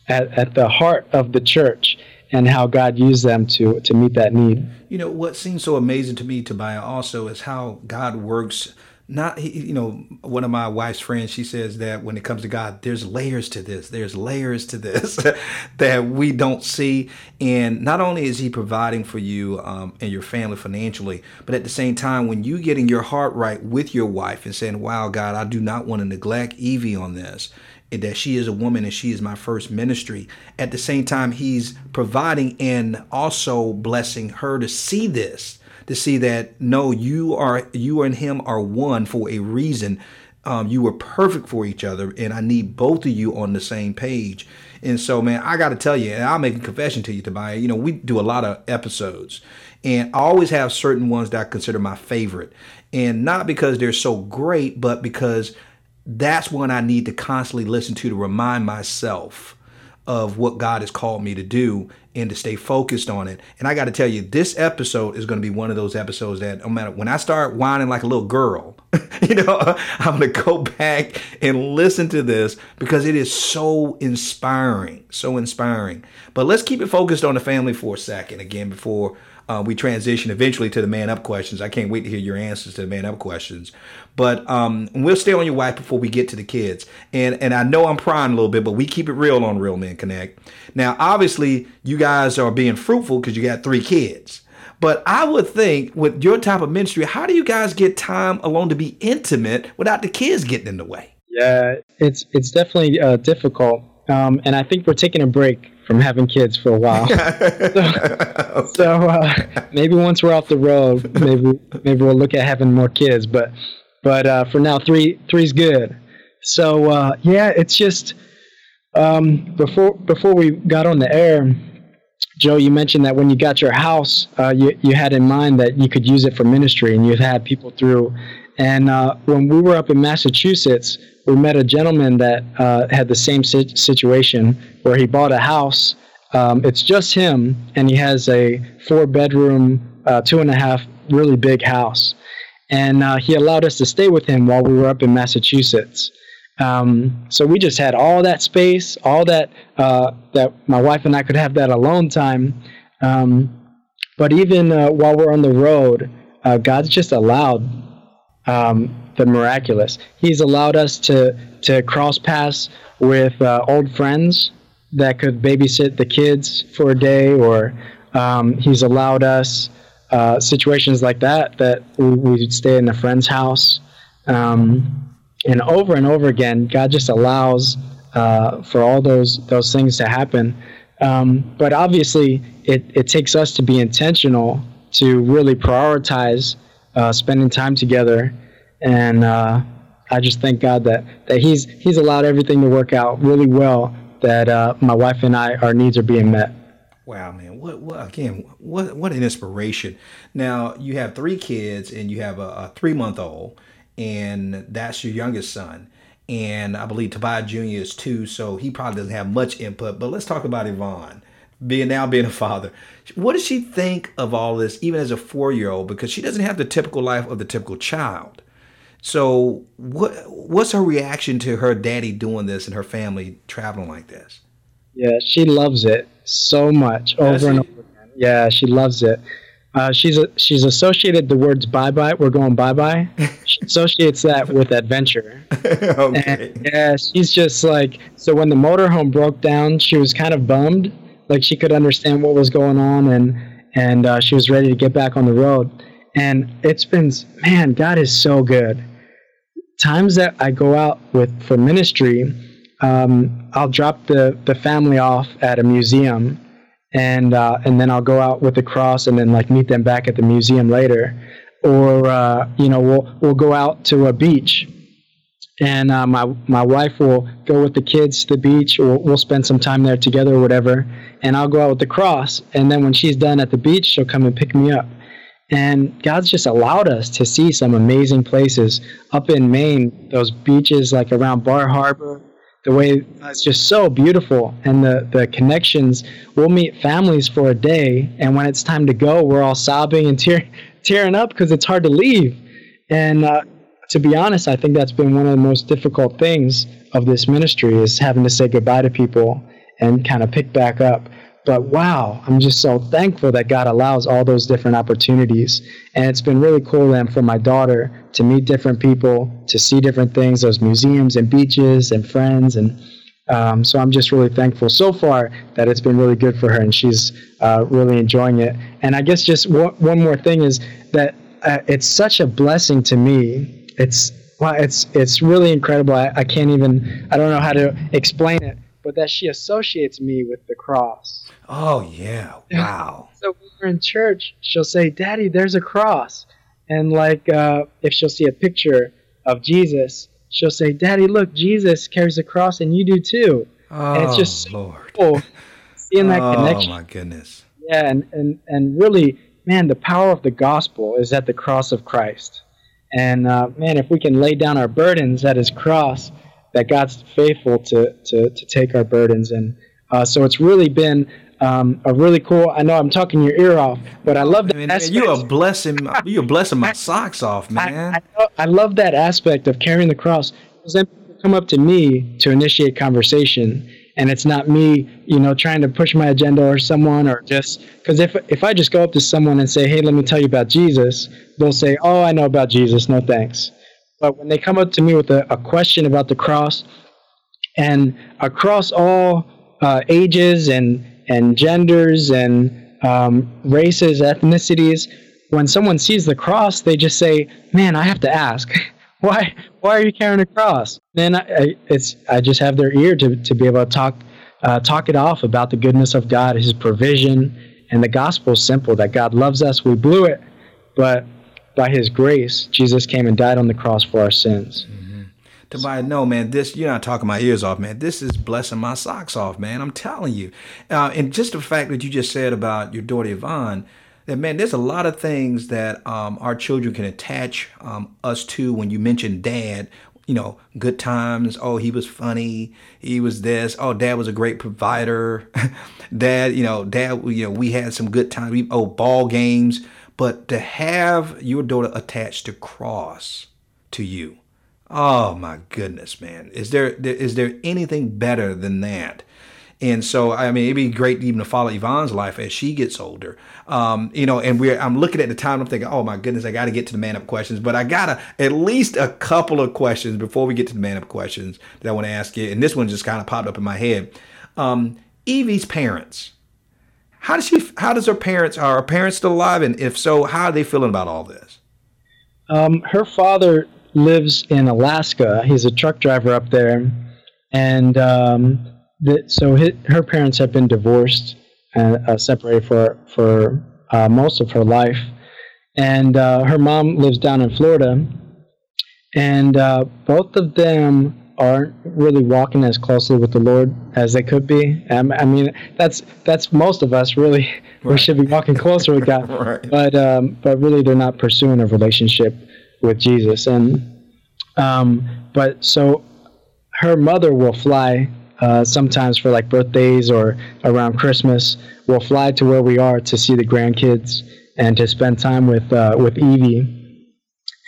at, at the heart of the church and how God used them to, to meet that need. You know, what seems so amazing to me, Tobiah, also is how God works. Not you know one of my wife's friends she says that when it comes to god there's layers to this. There's layers to this [laughs] that we don't see. And not only is he providing for you um, and your family financially but at the same time when you getting your heart right with your wife and saying wow god i do not want to neglect evie on this that she is a woman and she is my first ministry. At the same time, he's providing and also blessing her to see this to see that no, you are you and him are one for a reason. Um, you were perfect for each other, and I need both of you on the same page. And so, man, I got to tell you, and I'll make a confession to you, Tobiah. You know, we do a lot of episodes, and I always have certain ones that I consider my favorite, and not because they're so great, but because that's one I need to constantly listen to to remind myself of what God has called me to do and to stay focused on it. And I got to tell you, this episode is going to be one of those episodes that no matter when I start whining like a little girl, [laughs] you know, [laughs] I'm going to go back and listen to this because it is so inspiring, so inspiring. But let's keep it focused on the family for a second again before uh, we transition eventually to the man up questions. I can't wait to hear your answers to the man up questions. But um, we'll stay on your wife before we get to the kids. And and I know I'm prying a little bit, but we keep it real on Real Men Connect. Now, obviously, you guys are being fruitful because you got three kids. But I would think with your type of ministry, how do you guys get time alone to be intimate without the kids getting in the way? Yeah, it's it's definitely uh, difficult. Um, and I think we're taking a break from having kids for a while. [laughs] so, so uh, maybe once we're off the road, maybe maybe we'll look at having more kids. But but uh, for now, three three's good. So uh, yeah, it's just um, before before we got on the air, Joe, you mentioned that when you got your house, uh, you you had in mind that you could use it for ministry, and you've had people through. And uh, when we were up in Massachusetts, we met a gentleman that uh, had the same situation where he bought a house. Um, it's just him, and he has a four bedroom, uh, two and a half, really big house. And uh, he allowed us to stay with him while we were up in Massachusetts. Um, so we just had all that space, all that uh, that my wife and I could have that alone time. Um, but even uh, while we're on the road, uh, God's just allowed um, the miraculous. He's allowed us to to cross paths with uh, old friends that could babysit the kids for a day, or um, he's allowed us uh, situations like that that we, would stay in a friend's house. Um, and over and over again, God just allows uh, for all those those things to happen. Um, but obviously, it, it takes us to be intentional to really prioritize uh, spending time together. And uh, I just thank God that, that he's He's allowed everything to work out really well. That uh, my wife and I, our needs are being met. Wow, man! What, what again? What what an inspiration! Now you have three kids, and you have a, a three month old, and that's your youngest son. And I believe Tobiah Jr. is two, so he probably doesn't have much input. But let's talk about Yvonne, being now being a father. What does she think of all this, even as a four year old? Because she doesn't have the typical life of the typical child. So what what's her reaction to her daddy doing this and her family traveling like this? Yeah, she loves it so much over and over again. Yeah, she loves it. Uh, she's a, she's associated the words bye bye. We're going bye bye. she [laughs] associates that with adventure. [laughs] okay. And, yeah, she's just like so. When the motorhome broke down, she was kind of bummed. Like she could understand what was going on, and and uh, she was ready to get back on the road. And it's been man, God is so good. Times that I go out with for ministry, um, I'll drop the the family off at a museum, and uh, and then I'll go out with the cross, and then like meet them back at the museum later, or uh, you know we'll we'll go out to a beach, and uh, my my wife will go with the kids to the beach, or we'll spend some time there together or whatever, and I'll go out with the cross, and then when she's done at the beach, she'll come and pick me up. And God's just allowed us to see some amazing places up in Maine, those beaches like around Bar Harbor, the way it's just so beautiful and the, the connections. We'll meet families for a day, and when it's time to go, we're all sobbing and tear, [laughs] tearing up because it's hard to leave. And uh, to be honest, I think that's been one of the most difficult things of this ministry is having to say goodbye to people and kind of pick back up. But wow, I'm just so thankful that God allows all those different opportunities. And it's been really cool then for my daughter to meet different people, to see different things, those museums and beaches and friends. And um, so I'm just really thankful so far that it's been really good for her and she's uh, really enjoying it. And I guess just w- one more thing is that uh, it's such a blessing to me. It's wow, it's it's really incredible. I, I can't even I don't know how to explain it but that she associates me with the cross. Oh yeah! Wow. [laughs] so when we're in church, she'll say, "Daddy, there's a cross," and like uh, if she'll see a picture of Jesus, she'll say, "Daddy, look, Jesus carries a cross, and you do too." Oh and it's just so Lord! Cool seeing that [laughs] oh, connection. Oh my goodness! Yeah, and, and and really, man, the power of the gospel is at the cross of Christ. And uh, man, if we can lay down our burdens at His cross that God's faithful to to, to take our burdens. And uh, so it's really been um, a really cool. I know I'm talking your ear off, but I love that. Man, aspect. you are blessing. You are blessing my socks off, man. I, I, I, love that aspect of carrying the cross. Because then people come up to me to initiate conversation, and it's not me, you know, trying to push my agenda or someone or just because if if I just go up to someone and say, "Hey, let me tell you about Jesus," they'll say, "Oh, I know about Jesus. No thanks." But when they come up to me with a, a question about the cross, and across all uh, ages and, and genders and um, races, ethnicities, when someone sees the cross, they just say, "Man, I have to ask, [laughs] why why are you carrying a cross?" Then I, I, it's I just have their ear to, to be able to talk uh, talk it off about the goodness of God, His provision, and the gospel simple that God loves us. We blew it, but by his grace, Jesus came and died on the cross for our sins. Mm-hmm. Tobiah, no, man, this, you're not talking my ears off, man. This is blessing my socks off, man. I'm telling you. Uh, and just the fact that you just said about your daughter Yvonne, that, man, there's a lot of things that um, our children can attach um, us to when you mention dad. You know, good times. Oh, he was funny. He was this. Oh, dad was a great provider. [laughs] dad, you know, dad, you know, we had some good times. Oh, ball games but to have your daughter attached to cross to you Oh my goodness, man! Is there is there anything better than that? And so, I mean, it'd be great even to follow Yvonne's life as she gets older. Um, you know, and we're, I'm looking at the time, I'm thinking, oh my goodness, I got to get to the man up questions, but I got to at least a couple of questions before we get to the man up questions that I want to ask you. And this one just kind of popped up in my head. Um, Evie's parents, how does she, how does her parents, are her parents still alive? And if so, how are they feeling about all this? Um, her father lives in Alaska. He's a truck driver up there. And, um, that so his, her parents have been divorced and uh, separated for for uh, most of her life, and uh, her mom lives down in Florida, and uh, both of them aren't really walking as closely with the Lord as they could be. Um, I mean, that's that's most of us really. [laughs] Right. We should be walking closer with God, [laughs] right. but um, but really they're not pursuing a relationship with Jesus, and um, but so her mother will fly uh, sometimes for like birthdays or around Christmas, we'll fly to where we are to see the grandkids and to spend time with uh, with Evie.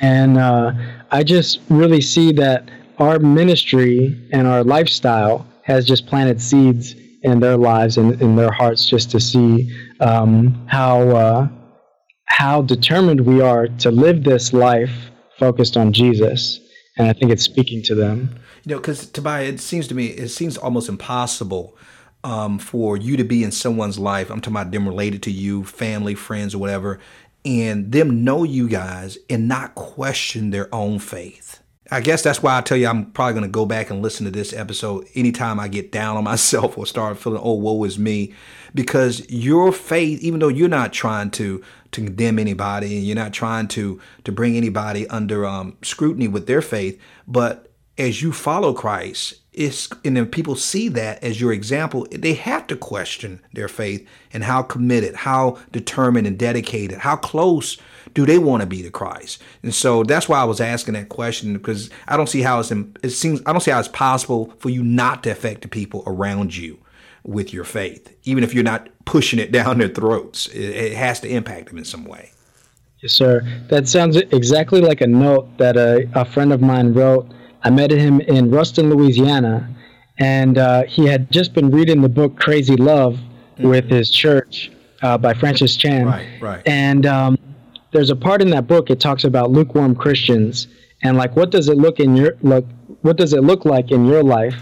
And uh, I just really see that our ministry and our lifestyle has just planted seeds in their lives and in their hearts, just to see um, how uh, how determined we are to live this life focused on Jesus. And I think it's speaking to them. You know, because Tobiah, it seems to me, it seems almost impossible um, for you to be in someone's life. I'm talking about them related to you, family, friends, or whatever, and them know you guys and not question their own faith. I guess that's why I tell you I'm probably going to go back and listen to this episode anytime I get down on [laughs] myself or start feeling, oh, woe is me. Because your faith, even though you're not trying to to condemn anybody and you're not trying to to bring anybody under um, scrutiny with their faith, but as you follow Christ, it's and then people see that as your example, they have to question their faith and how committed, how determined and dedicated, how close do they want to be the Christ? And so that's why I was asking that question because I don't see how it's it seems I don't see how it's possible for you not to affect the people around you with your faith, even if you're not pushing it [laughs] down their throats. It, it has to impact them in some way. Yes, sir. That sounds exactly like a note that a, a friend of mine wrote I met him in Ruston, Louisiana, and uh, he had just been reading the book Crazy Love mm-hmm. with his church uh, by Francis Chan. Right, right. And um, there's a part in that book it talks about lukewarm Christians and like what does it look in your look what does it look like in your life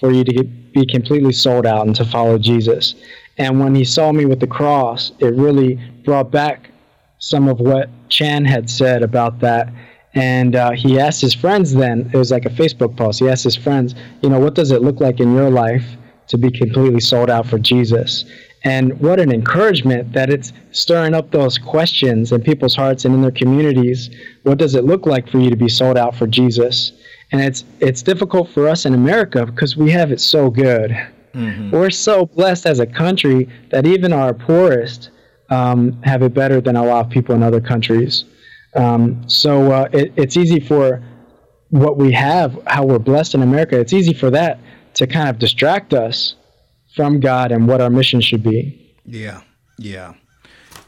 for you to get, be completely sold out and to follow Jesus. And when he saw me with the cross, it really brought back some of what Chan had said about that and uh, he asked his friends then, it was like a Facebook post. He asked his friends, you know, what does it look like in your life to be completely sold out for Jesus? And what an encouragement that it's stirring up those questions in people's hearts and in their communities. What does it look like for you to be sold out for Jesus? And it's it's difficult for us in America because we have it so good. Mm-hmm. We're so blessed as a country that even our poorest um, have it better than a lot of people in other countries. Um, so uh, it, it's easy for what we have, how we're blessed in America, it's easy for that to kind of distract us from God and what our mission should be. Yeah, yeah,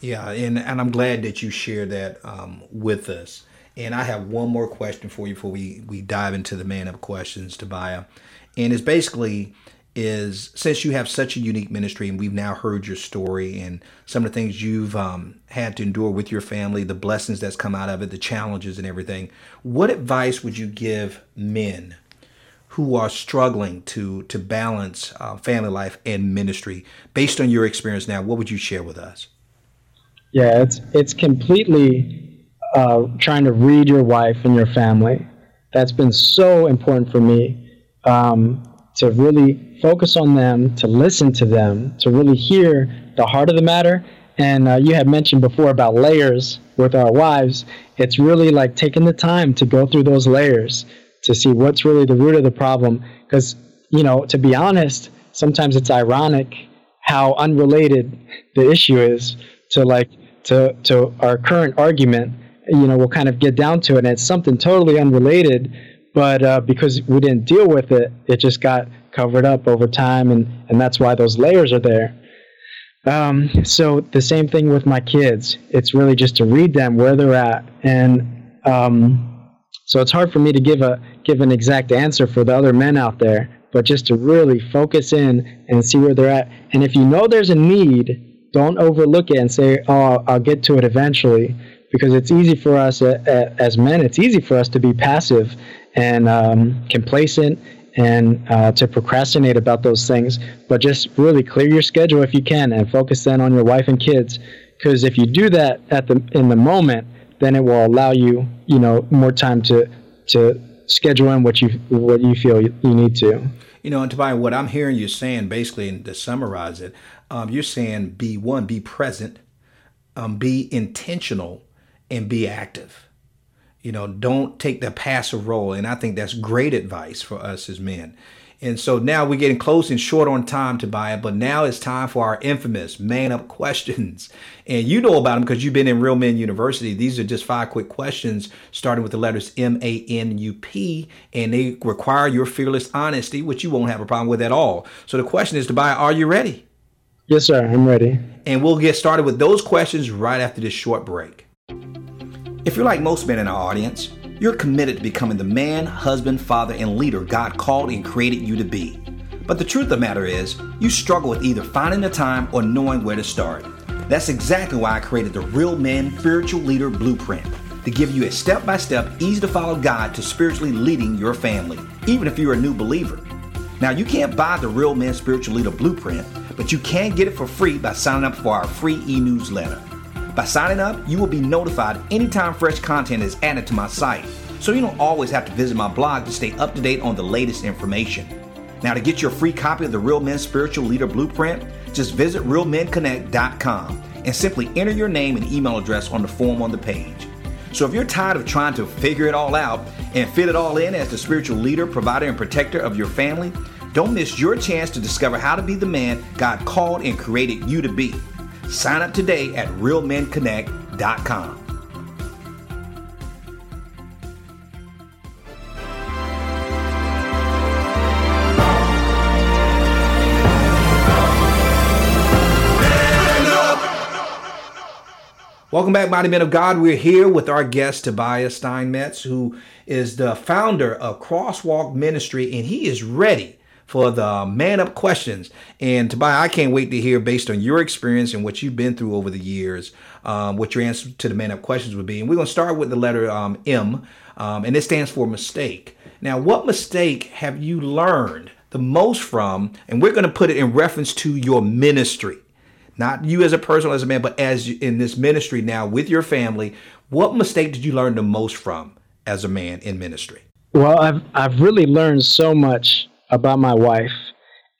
yeah. And, and I'm glad that you share that um, with us. And I have one more question for you before we, we dive into the man up questions, Tobiah. And it's basically is since you have such a unique ministry and we've now heard your story and some of the things you've um, had to endure with your family, the blessings that's come out of it, the challenges and everything, what advice would you give men who are struggling to to balance uh, family life and ministry based on your experience now? What would you share with us? Yeah, it's it's completely uh, trying to read your wife and your family. That's been so important for me um, to really focus on them, to listen to them, to really hear the heart of the matter. And uh, you had mentioned before about layers with our wives. It's really like taking the time to go through those layers to see what's really the root of the problem. Because, you know, to be honest, sometimes it's ironic how unrelated the issue is to like to to our current argument. You know, we'll kind of get down to it, and it's something totally unrelated. But uh, because we didn't deal with it, it just got covered up over time, and, and that's why those layers are there. Um, so the same thing with my kids. It's really just to read them where they're at, and um, so it's hard for me to give a give an exact answer for the other men out there, but just to really focus in and see where they're at. And if you know there's a need, don't overlook it and say, "Oh, I'll get to it eventually," because it's easy for us as men. It's easy for us to be passive and um, complacent and uh, to procrastinate about those things. But just really clear your schedule if you can and focus then on your wife and kids. Because if you do that at the in the moment, then it will allow you, you know, more time to to schedule in what you what you feel you need to. You know, and Tobiah, what I'm hearing you saying, basically, and to summarize it, um, you're saying be one, be present, um, be intentional, and be active you know, don't take the passive role. And I think that's great advice for us as men. And so now we're getting close and short on time Tobiah, but now it's time for our infamous man up [laughs] questions. And you know about them because you've been in Real Men University. These are just five quick questions, starting with the letters M A N U P, and they require your fearless honesty, which you won't have a problem with at all. So the question is to buy, are you ready? Yes, sir, I'm ready. And we'll get started with those questions right after this short break. If you're like most men in our audience, you're committed to becoming the man, husband, father, and leader God called and created you to be. But the truth of the matter is, you struggle with either finding the time or knowing where to start. That's exactly why I created the Real Men Spiritual Leader Blueprint to give you a step by step, easy to follow guide to spiritually leading your family, even if you're a new believer. Now, you can't buy the Real Men Spiritual Leader Blueprint, but you can get it for free by signing up for our free e newsletter. By signing up, you will be notified anytime fresh content is added to my site, so you don't always have to visit my blog to stay up to date on the latest information. Now, to get your free copy of the Real Men Spiritual Leader Blueprint, just visit realmenconnect.com and simply enter your name and email address on the form on the page. So, if you're tired of trying to figure it all out and fit it all in as the spiritual leader, provider, and protector of your family, don't miss your chance to discover how to be the man God called and created you to be. Sign up today at realmenconnect.com. Welcome back, Mighty Men of God. We're here with our guest, Tobiah Steinmetz, who is the founder of Crosswalk Ministry, and he is ready for the man up questions. And Tobiah, I can't wait to hear, based on your experience and what you've been through over the years, um, what your answer to the man up questions would be. And we're going to start with the letter um, M, um, and it stands for mistake. Now, what mistake have you learned the most from? And we're going to put it in reference to your ministry. Not you as a person, as a man, but as in this ministry now with your family. What mistake did you learn the most from as a man in ministry? Well, I've I've really learned so much about my wife.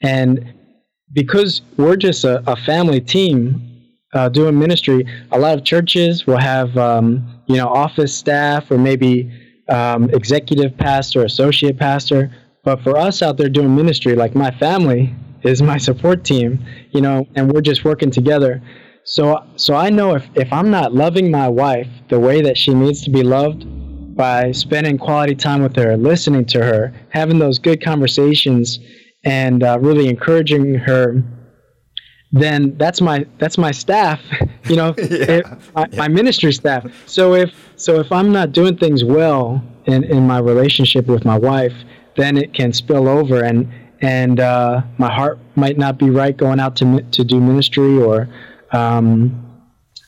And because we're just a, a family team uh, doing ministry, a lot of churches will have, um, you know, office staff or maybe um, executive pastor, associate pastor. But for us out there doing ministry, like my family is my support team, you know, and we're just working together. So, so I know if, if I'm not loving my wife the way that she needs to be loved, by spending quality time with her, listening to her, having those good conversations, and uh, really encouraging her, then that's my that's my staff, [laughs] you know, [laughs] yeah. my, yeah. my, ministry staff. So if so if I'm not doing things well in, in my relationship with my wife, then it can spill over, and and uh, my heart might not be right going out to to do ministry, or um,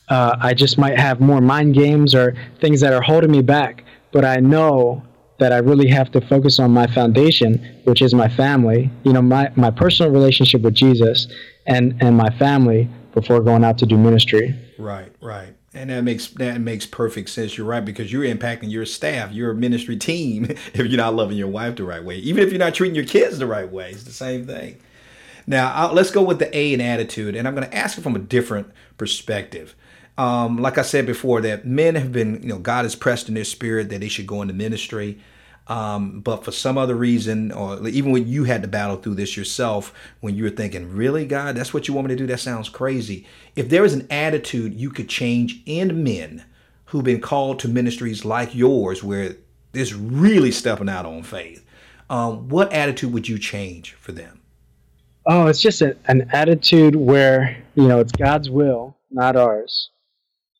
uh, I just might have more mind games or things that are holding me back but I know that I really have to focus on my foundation, which is my family, you know, my, my personal relationship with Jesus and, and my family before going out to do ministry. Right, right. And that makes that makes perfect sense. You're right because you're impacting your staff, your ministry team. [laughs] If you're not loving your wife the right way, even if you're not treating your kids the right way, it's the same thing. Now I'll, let's go with the A in attitude, and I'm going to ask it from a different perspective um, like I said before, that men have been, you know, God has pressed in their spirit that they should go into ministry. Um, but for some other reason, or even when you had to battle through this yourself, when you were thinking, really, God, that's what you want me to do? That sounds crazy. If there is an attitude you could change in men who've been called to ministries like yours, where there's really stepping out on faith, um, what attitude would you change for them? Oh, it's just a, an attitude where, you know, it's God's will, not ours.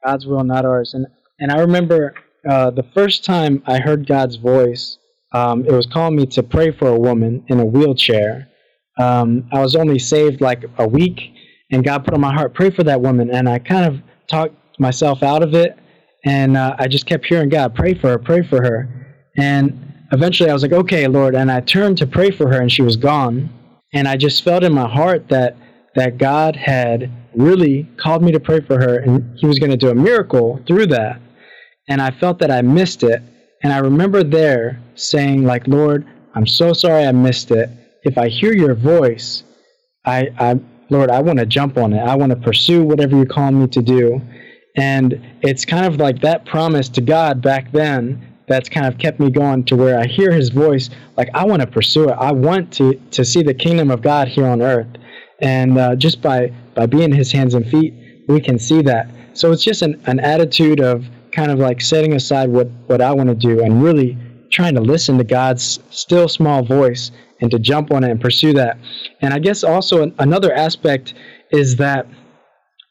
God's will, not ours. And and I remember uh, the first time I heard God's voice um, it was calling me to pray for a woman in a wheelchair. Um, I was only saved like a week, and God put on my heart, pray for that woman. And I kind of talked myself out of it, and uh, I just kept hearing God, pray for her, pray for her. And eventually I was like, okay, Lord. And I turned to pray for her, and she was gone. And I just felt in my heart that that God had really called me to pray for her, and He was going to do a miracle through that. And I felt that I missed it. And I remember there saying, like, Lord, I'm so sorry I missed it. If I hear your voice, I, I Lord, I want to jump on it. I want to pursue whatever you're calling me to do. And it's kind of like that promise to God back then that's kind of kept me going to where I hear his voice. Like, I want to pursue it. I want to, to see the kingdom of God here on earth. And uh, just by, by being his hands and feet, we can see that. So it's just an, an attitude of kind of like setting aside what, what I want to do and really trying to listen to God's still small voice and to jump on it and pursue that. And I guess also another aspect is that,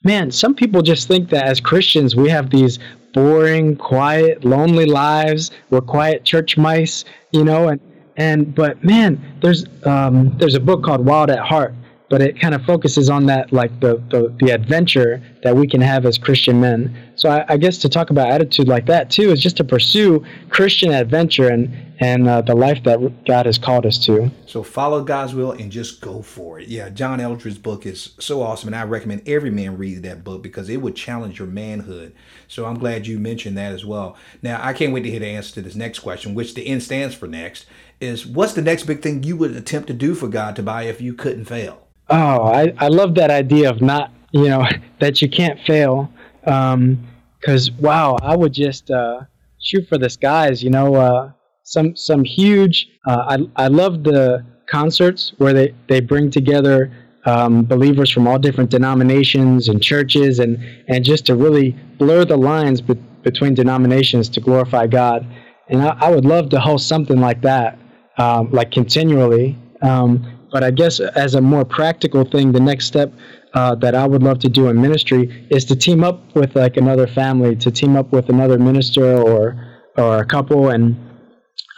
man, some people just think that as Christians we have these boring, quiet, lonely lives. We're quiet church mice, you know, and and but man, there's um, there's a book called Wild at Heart but it kind of focuses on that like the, the, the adventure that we can have as christian men. So I, I, guess to talk about attitude like that too is just to pursue christian adventure and and uh, the life that god has called us to. So follow god's will and just go for it. Yeah john eldredge's book is so awesome and i recommend every man read that book because it would challenge your manhood. So i'm glad you mentioned that as well. Now i can't wait to hear the answer to this next question which the n stands for next is what's the next big thing you would attempt to do for god Tobiah if you couldn't fail Oh, I, I love that idea of not, you know, [laughs] that you can't fail. Because, um, wow, I would just uh, shoot for the skies, you know, uh, some, some huge, uh, I, I love the concerts where they, they bring together um, believers from all different denominations and churches and, and just to really blur the lines be- between denominations to glorify God. And I, I, would love to host something like that, um, like continually. Um, but I guess as a more practical thing, the next step uh, that I would love to do in ministry is to team up with like another family, to team up with another minister or or a couple. And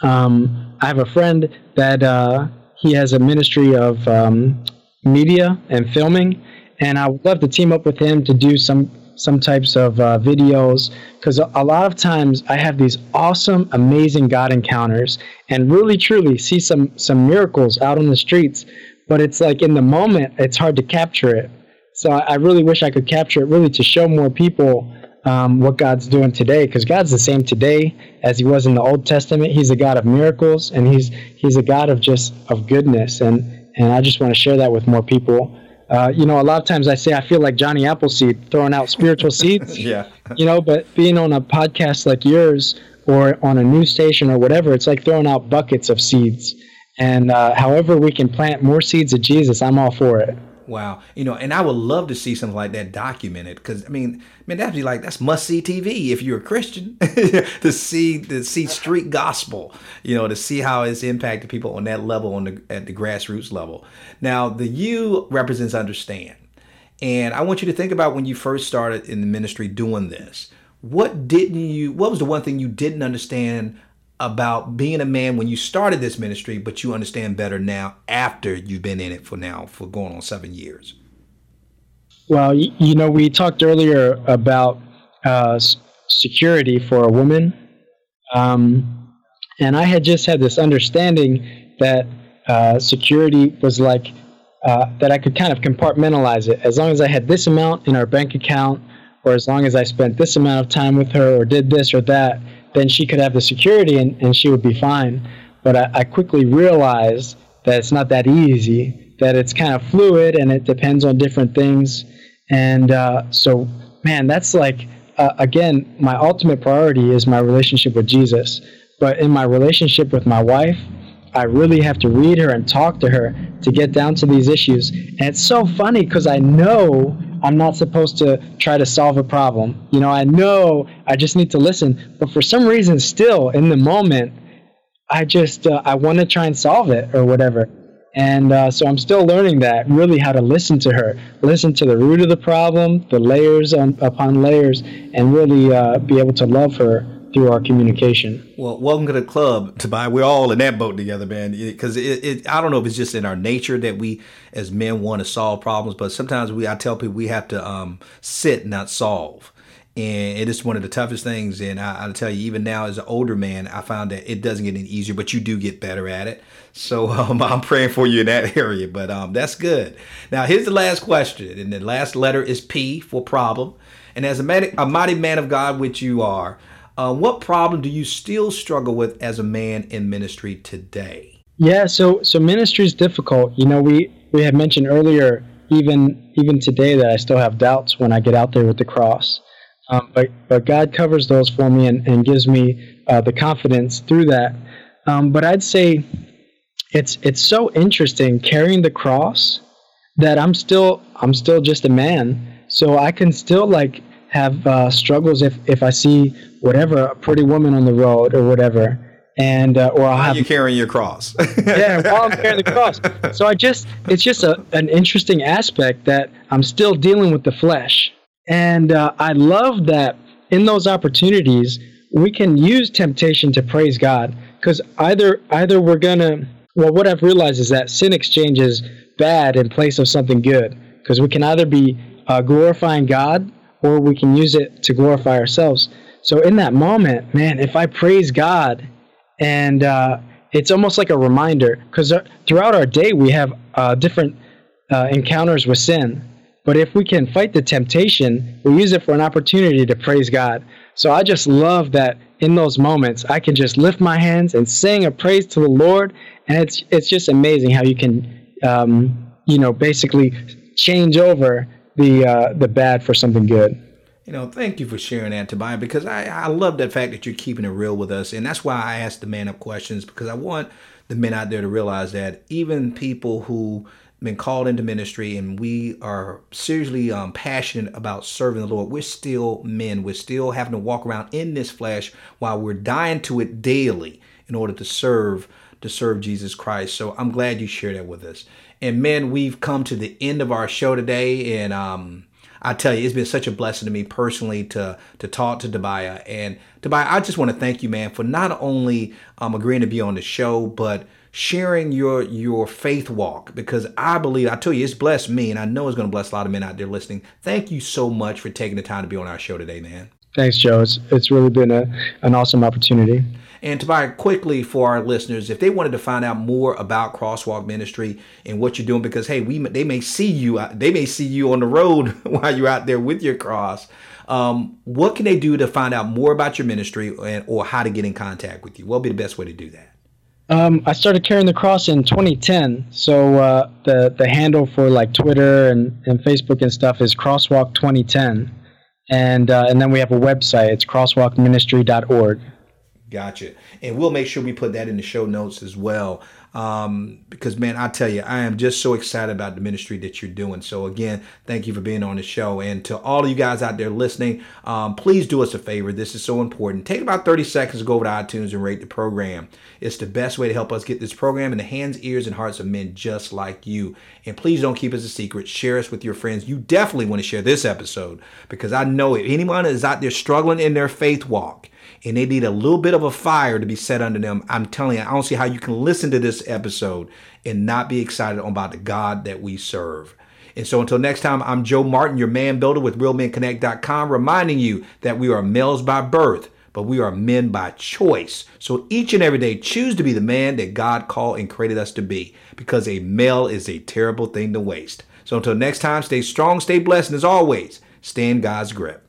um, I have a friend that uh, he has a ministry of um, media and filming, and I would love to team up with him to do some some types of uh, videos because a lot of times I have these awesome, amazing God encounters and really truly see some some miracles out on the streets, but it's like in the moment it's hard to capture it. So I, I really wish I could capture it really to show more people um, what God's doing today because God's the same today as He was in the Old Testament. He's a God of miracles and He's He's a God of just of goodness and and I just want to share that with more people. Uh, you know, a lot of times I say I feel like Johnny Appleseed throwing out spiritual seeds. [laughs] yeah. You know, but being on a podcast like yours or on a news station or whatever, it's like throwing out buckets of seeds. And uh, however we can plant more seeds of Jesus, I'm all for it. Wow. You know, and I would love to see something like that documented because I mean, I mean that'd be like that's must see TV if you're a Christian [laughs] to see to see street gospel. You know, to see how it's impacted people on that level on the at the grassroots level. Now, the U represents understand, and I want you to think about when you first started in the ministry doing this. What didn't you? What was the one thing you didn't understand about being a man when you started this ministry, but you understand better now after you've been in it for now for going on seven years? Well, you know, we talked earlier about uh, security for a woman, um, and I had just had this understanding that uh, security was like uh, that I could kind of compartmentalize it. As long as I had this amount in our bank account, or as long as I spent this amount of time with her, or did this or that, then she could have the security and, and she would be fine. But I, I quickly realized that it's not that easy, that it's kind of fluid and it depends on different things. And uh, so, man, that's like, uh, again, my ultimate priority is my relationship with Jesus. But in my relationship with my wife, I really have to read her and talk to her to get down to these issues. And it's so funny because I know I'm not supposed to try to solve a problem. You know, I know I just need to listen, but for some reason, still in the moment, I just uh, I want to try and solve it or whatever. And uh, so I'm still learning that really how to listen to her, listen to the root of the problem, the layers on, upon layers, and really uh, be able to love her through our communication. Well, welcome to the club, Tobiah. We're all in that boat together, man. Because it, it, I don't know if it's just in our nature that we, as men, want to solve problems, but sometimes we, I tell people, we have to um, sit, not solve. And it is one of the toughest things. And I, will tell you, even now as an older man, I found that it doesn't get any easier, but you do get better at it. So [laughs] um, I'm praying for you in that [laughs] area. But um, that's good. Now, here's the last question. And the last letter is P for problem. And as a, man, a mighty man of God, which you are, uh, what problem do you still struggle with as a man in ministry today? Yeah, so so ministry is difficult. You know, we we had mentioned earlier, even even today, that I still have doubts when I get out there with the cross. Um, but but God covers those for me and, and gives me uh, the confidence through that. Um, but I'd say it's it's so interesting carrying the cross that I'm still I'm still just a man. So I can still like have uh, struggles if if I see whatever a pretty woman on the road or whatever, and uh, or I'll have you carrying your cross. [laughs] yeah, while I'm carrying the cross. So I just it's just a, an interesting aspect that I'm still dealing with the flesh, and uh, I love that in those opportunities we can use temptation to praise God because either either we're gonna well what I've realized is that sin exchanges bad in place of something good because we can either be uh, glorifying God or we can use it to glorify ourselves. So in that moment, man, if I praise God, and uh, it's almost like a reminder, because uh, throughout our day we have uh, different uh, encounters with sin. But if we can fight the temptation, we use it for an opportunity to praise God. So I just love that in those moments I can just lift my hands and sing a praise to the Lord, and it's it's just amazing how you can, um, you know, basically change over the uh, the bad for something good. You know, thank you for sharing that, Tobiah, because I, I love that fact that you're keeping it real with us. And that's why I ask the man up questions, because I want the men out there to realize that even people who been called into ministry and we are seriously um, passionate about serving the Lord, we're still men. We're still having to walk around in this flesh while we're dying to it daily in order to serve to serve Jesus Christ. So I'm glad you shared that with us. And men, we've come to the end of our show today, and um, I tell you, it's been such a blessing to me personally to to talk to Tobiah. And Tobiah, I just want to thank you, man, for not only um, agreeing to be on the show, but sharing your your faith walk because I believe I tell you it's blessed me and I know it's going to bless a lot of men out there listening. Thank you so much for taking the time to be on our show today, man. Thanks, Joe. It's it's really been a an awesome opportunity. And Tobiah, quickly for our listeners, if they wanted to find out more about Crosswalk Ministry and what you're doing, because hey, we they may see you, they may see you on the road [laughs] while you're out there with your cross. Um, what can they do to find out more about your ministry and, or how to get in contact with you? What would be the best way to do that? Um, I started carrying the cross in 2010. So uh, the the handle for like Twitter and, and Facebook and stuff is Crosswalk 2010, and uh, and then we have a website. It's crosswalkministry.org. Gotcha. And we'll make sure we put that in the show notes as well. Um, because man, I tell you, I am just so excited about the ministry that you're doing. So again, thank you for being on the show. And to all of you guys out there listening, um, please do us a favor. This is so important. Take about 30 seconds to go over to iTunes and rate the program. It's the best way to help us get this program in the hands, ears, and hearts of men just like you. And please don't keep us a secret. Share us with your friends. You definitely want to share this episode because I know if anyone is out there struggling in their faith walk, and they need a little bit of a fire to be set under them, I'm telling you, I don't see how you can listen to this episode and not be excited about the God that we serve. And so until next time, I'm Joe Martin, your man builder with RealMenConnect.com, reminding you that we are males by birth, but we are men by choice. So each and every day, choose to be the man that God called and created us to be, because a male is a terrible thing to waste. So until next time, stay strong, stay blessed, and as always, stay in God's grip.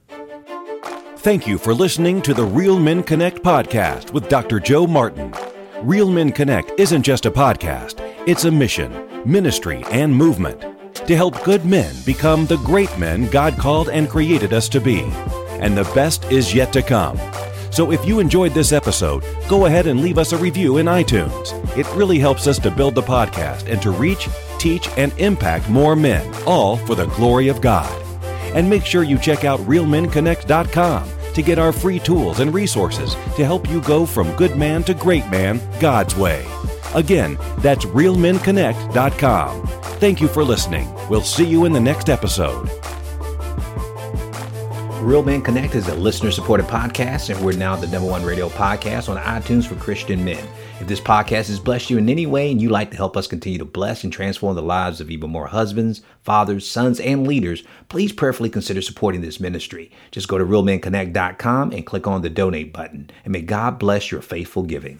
Thank you for listening to the Real Men Connect podcast with Dr. Joe Martin. Real Men Connect isn't just a podcast, it's a mission, ministry, and movement to help good men become the great men God called and created us to be. And the best is yet to come. So if you enjoyed this episode, go ahead and leave us a review in iTunes. It really helps us to build the podcast and to reach, teach, and impact more men, all for the glory of God. And make sure you check out RealMenConnect.com to get our free tools and resources to help you go from good man to great man God's way. Again, that's RealMenConnect.com. Thank you for listening. We'll see you in the next episode. Real Men Connect is a listener supported podcast, and we're now the number one radio podcast on iTunes for Christian men. If this podcast has blessed you in any way and you'd like to help us continue to bless and transform the lives of even more husbands, fathers, sons, and leaders, please prayerfully consider supporting this ministry. Just go to realmenconnect.com and click on the donate button. And may God bless your faithful giving.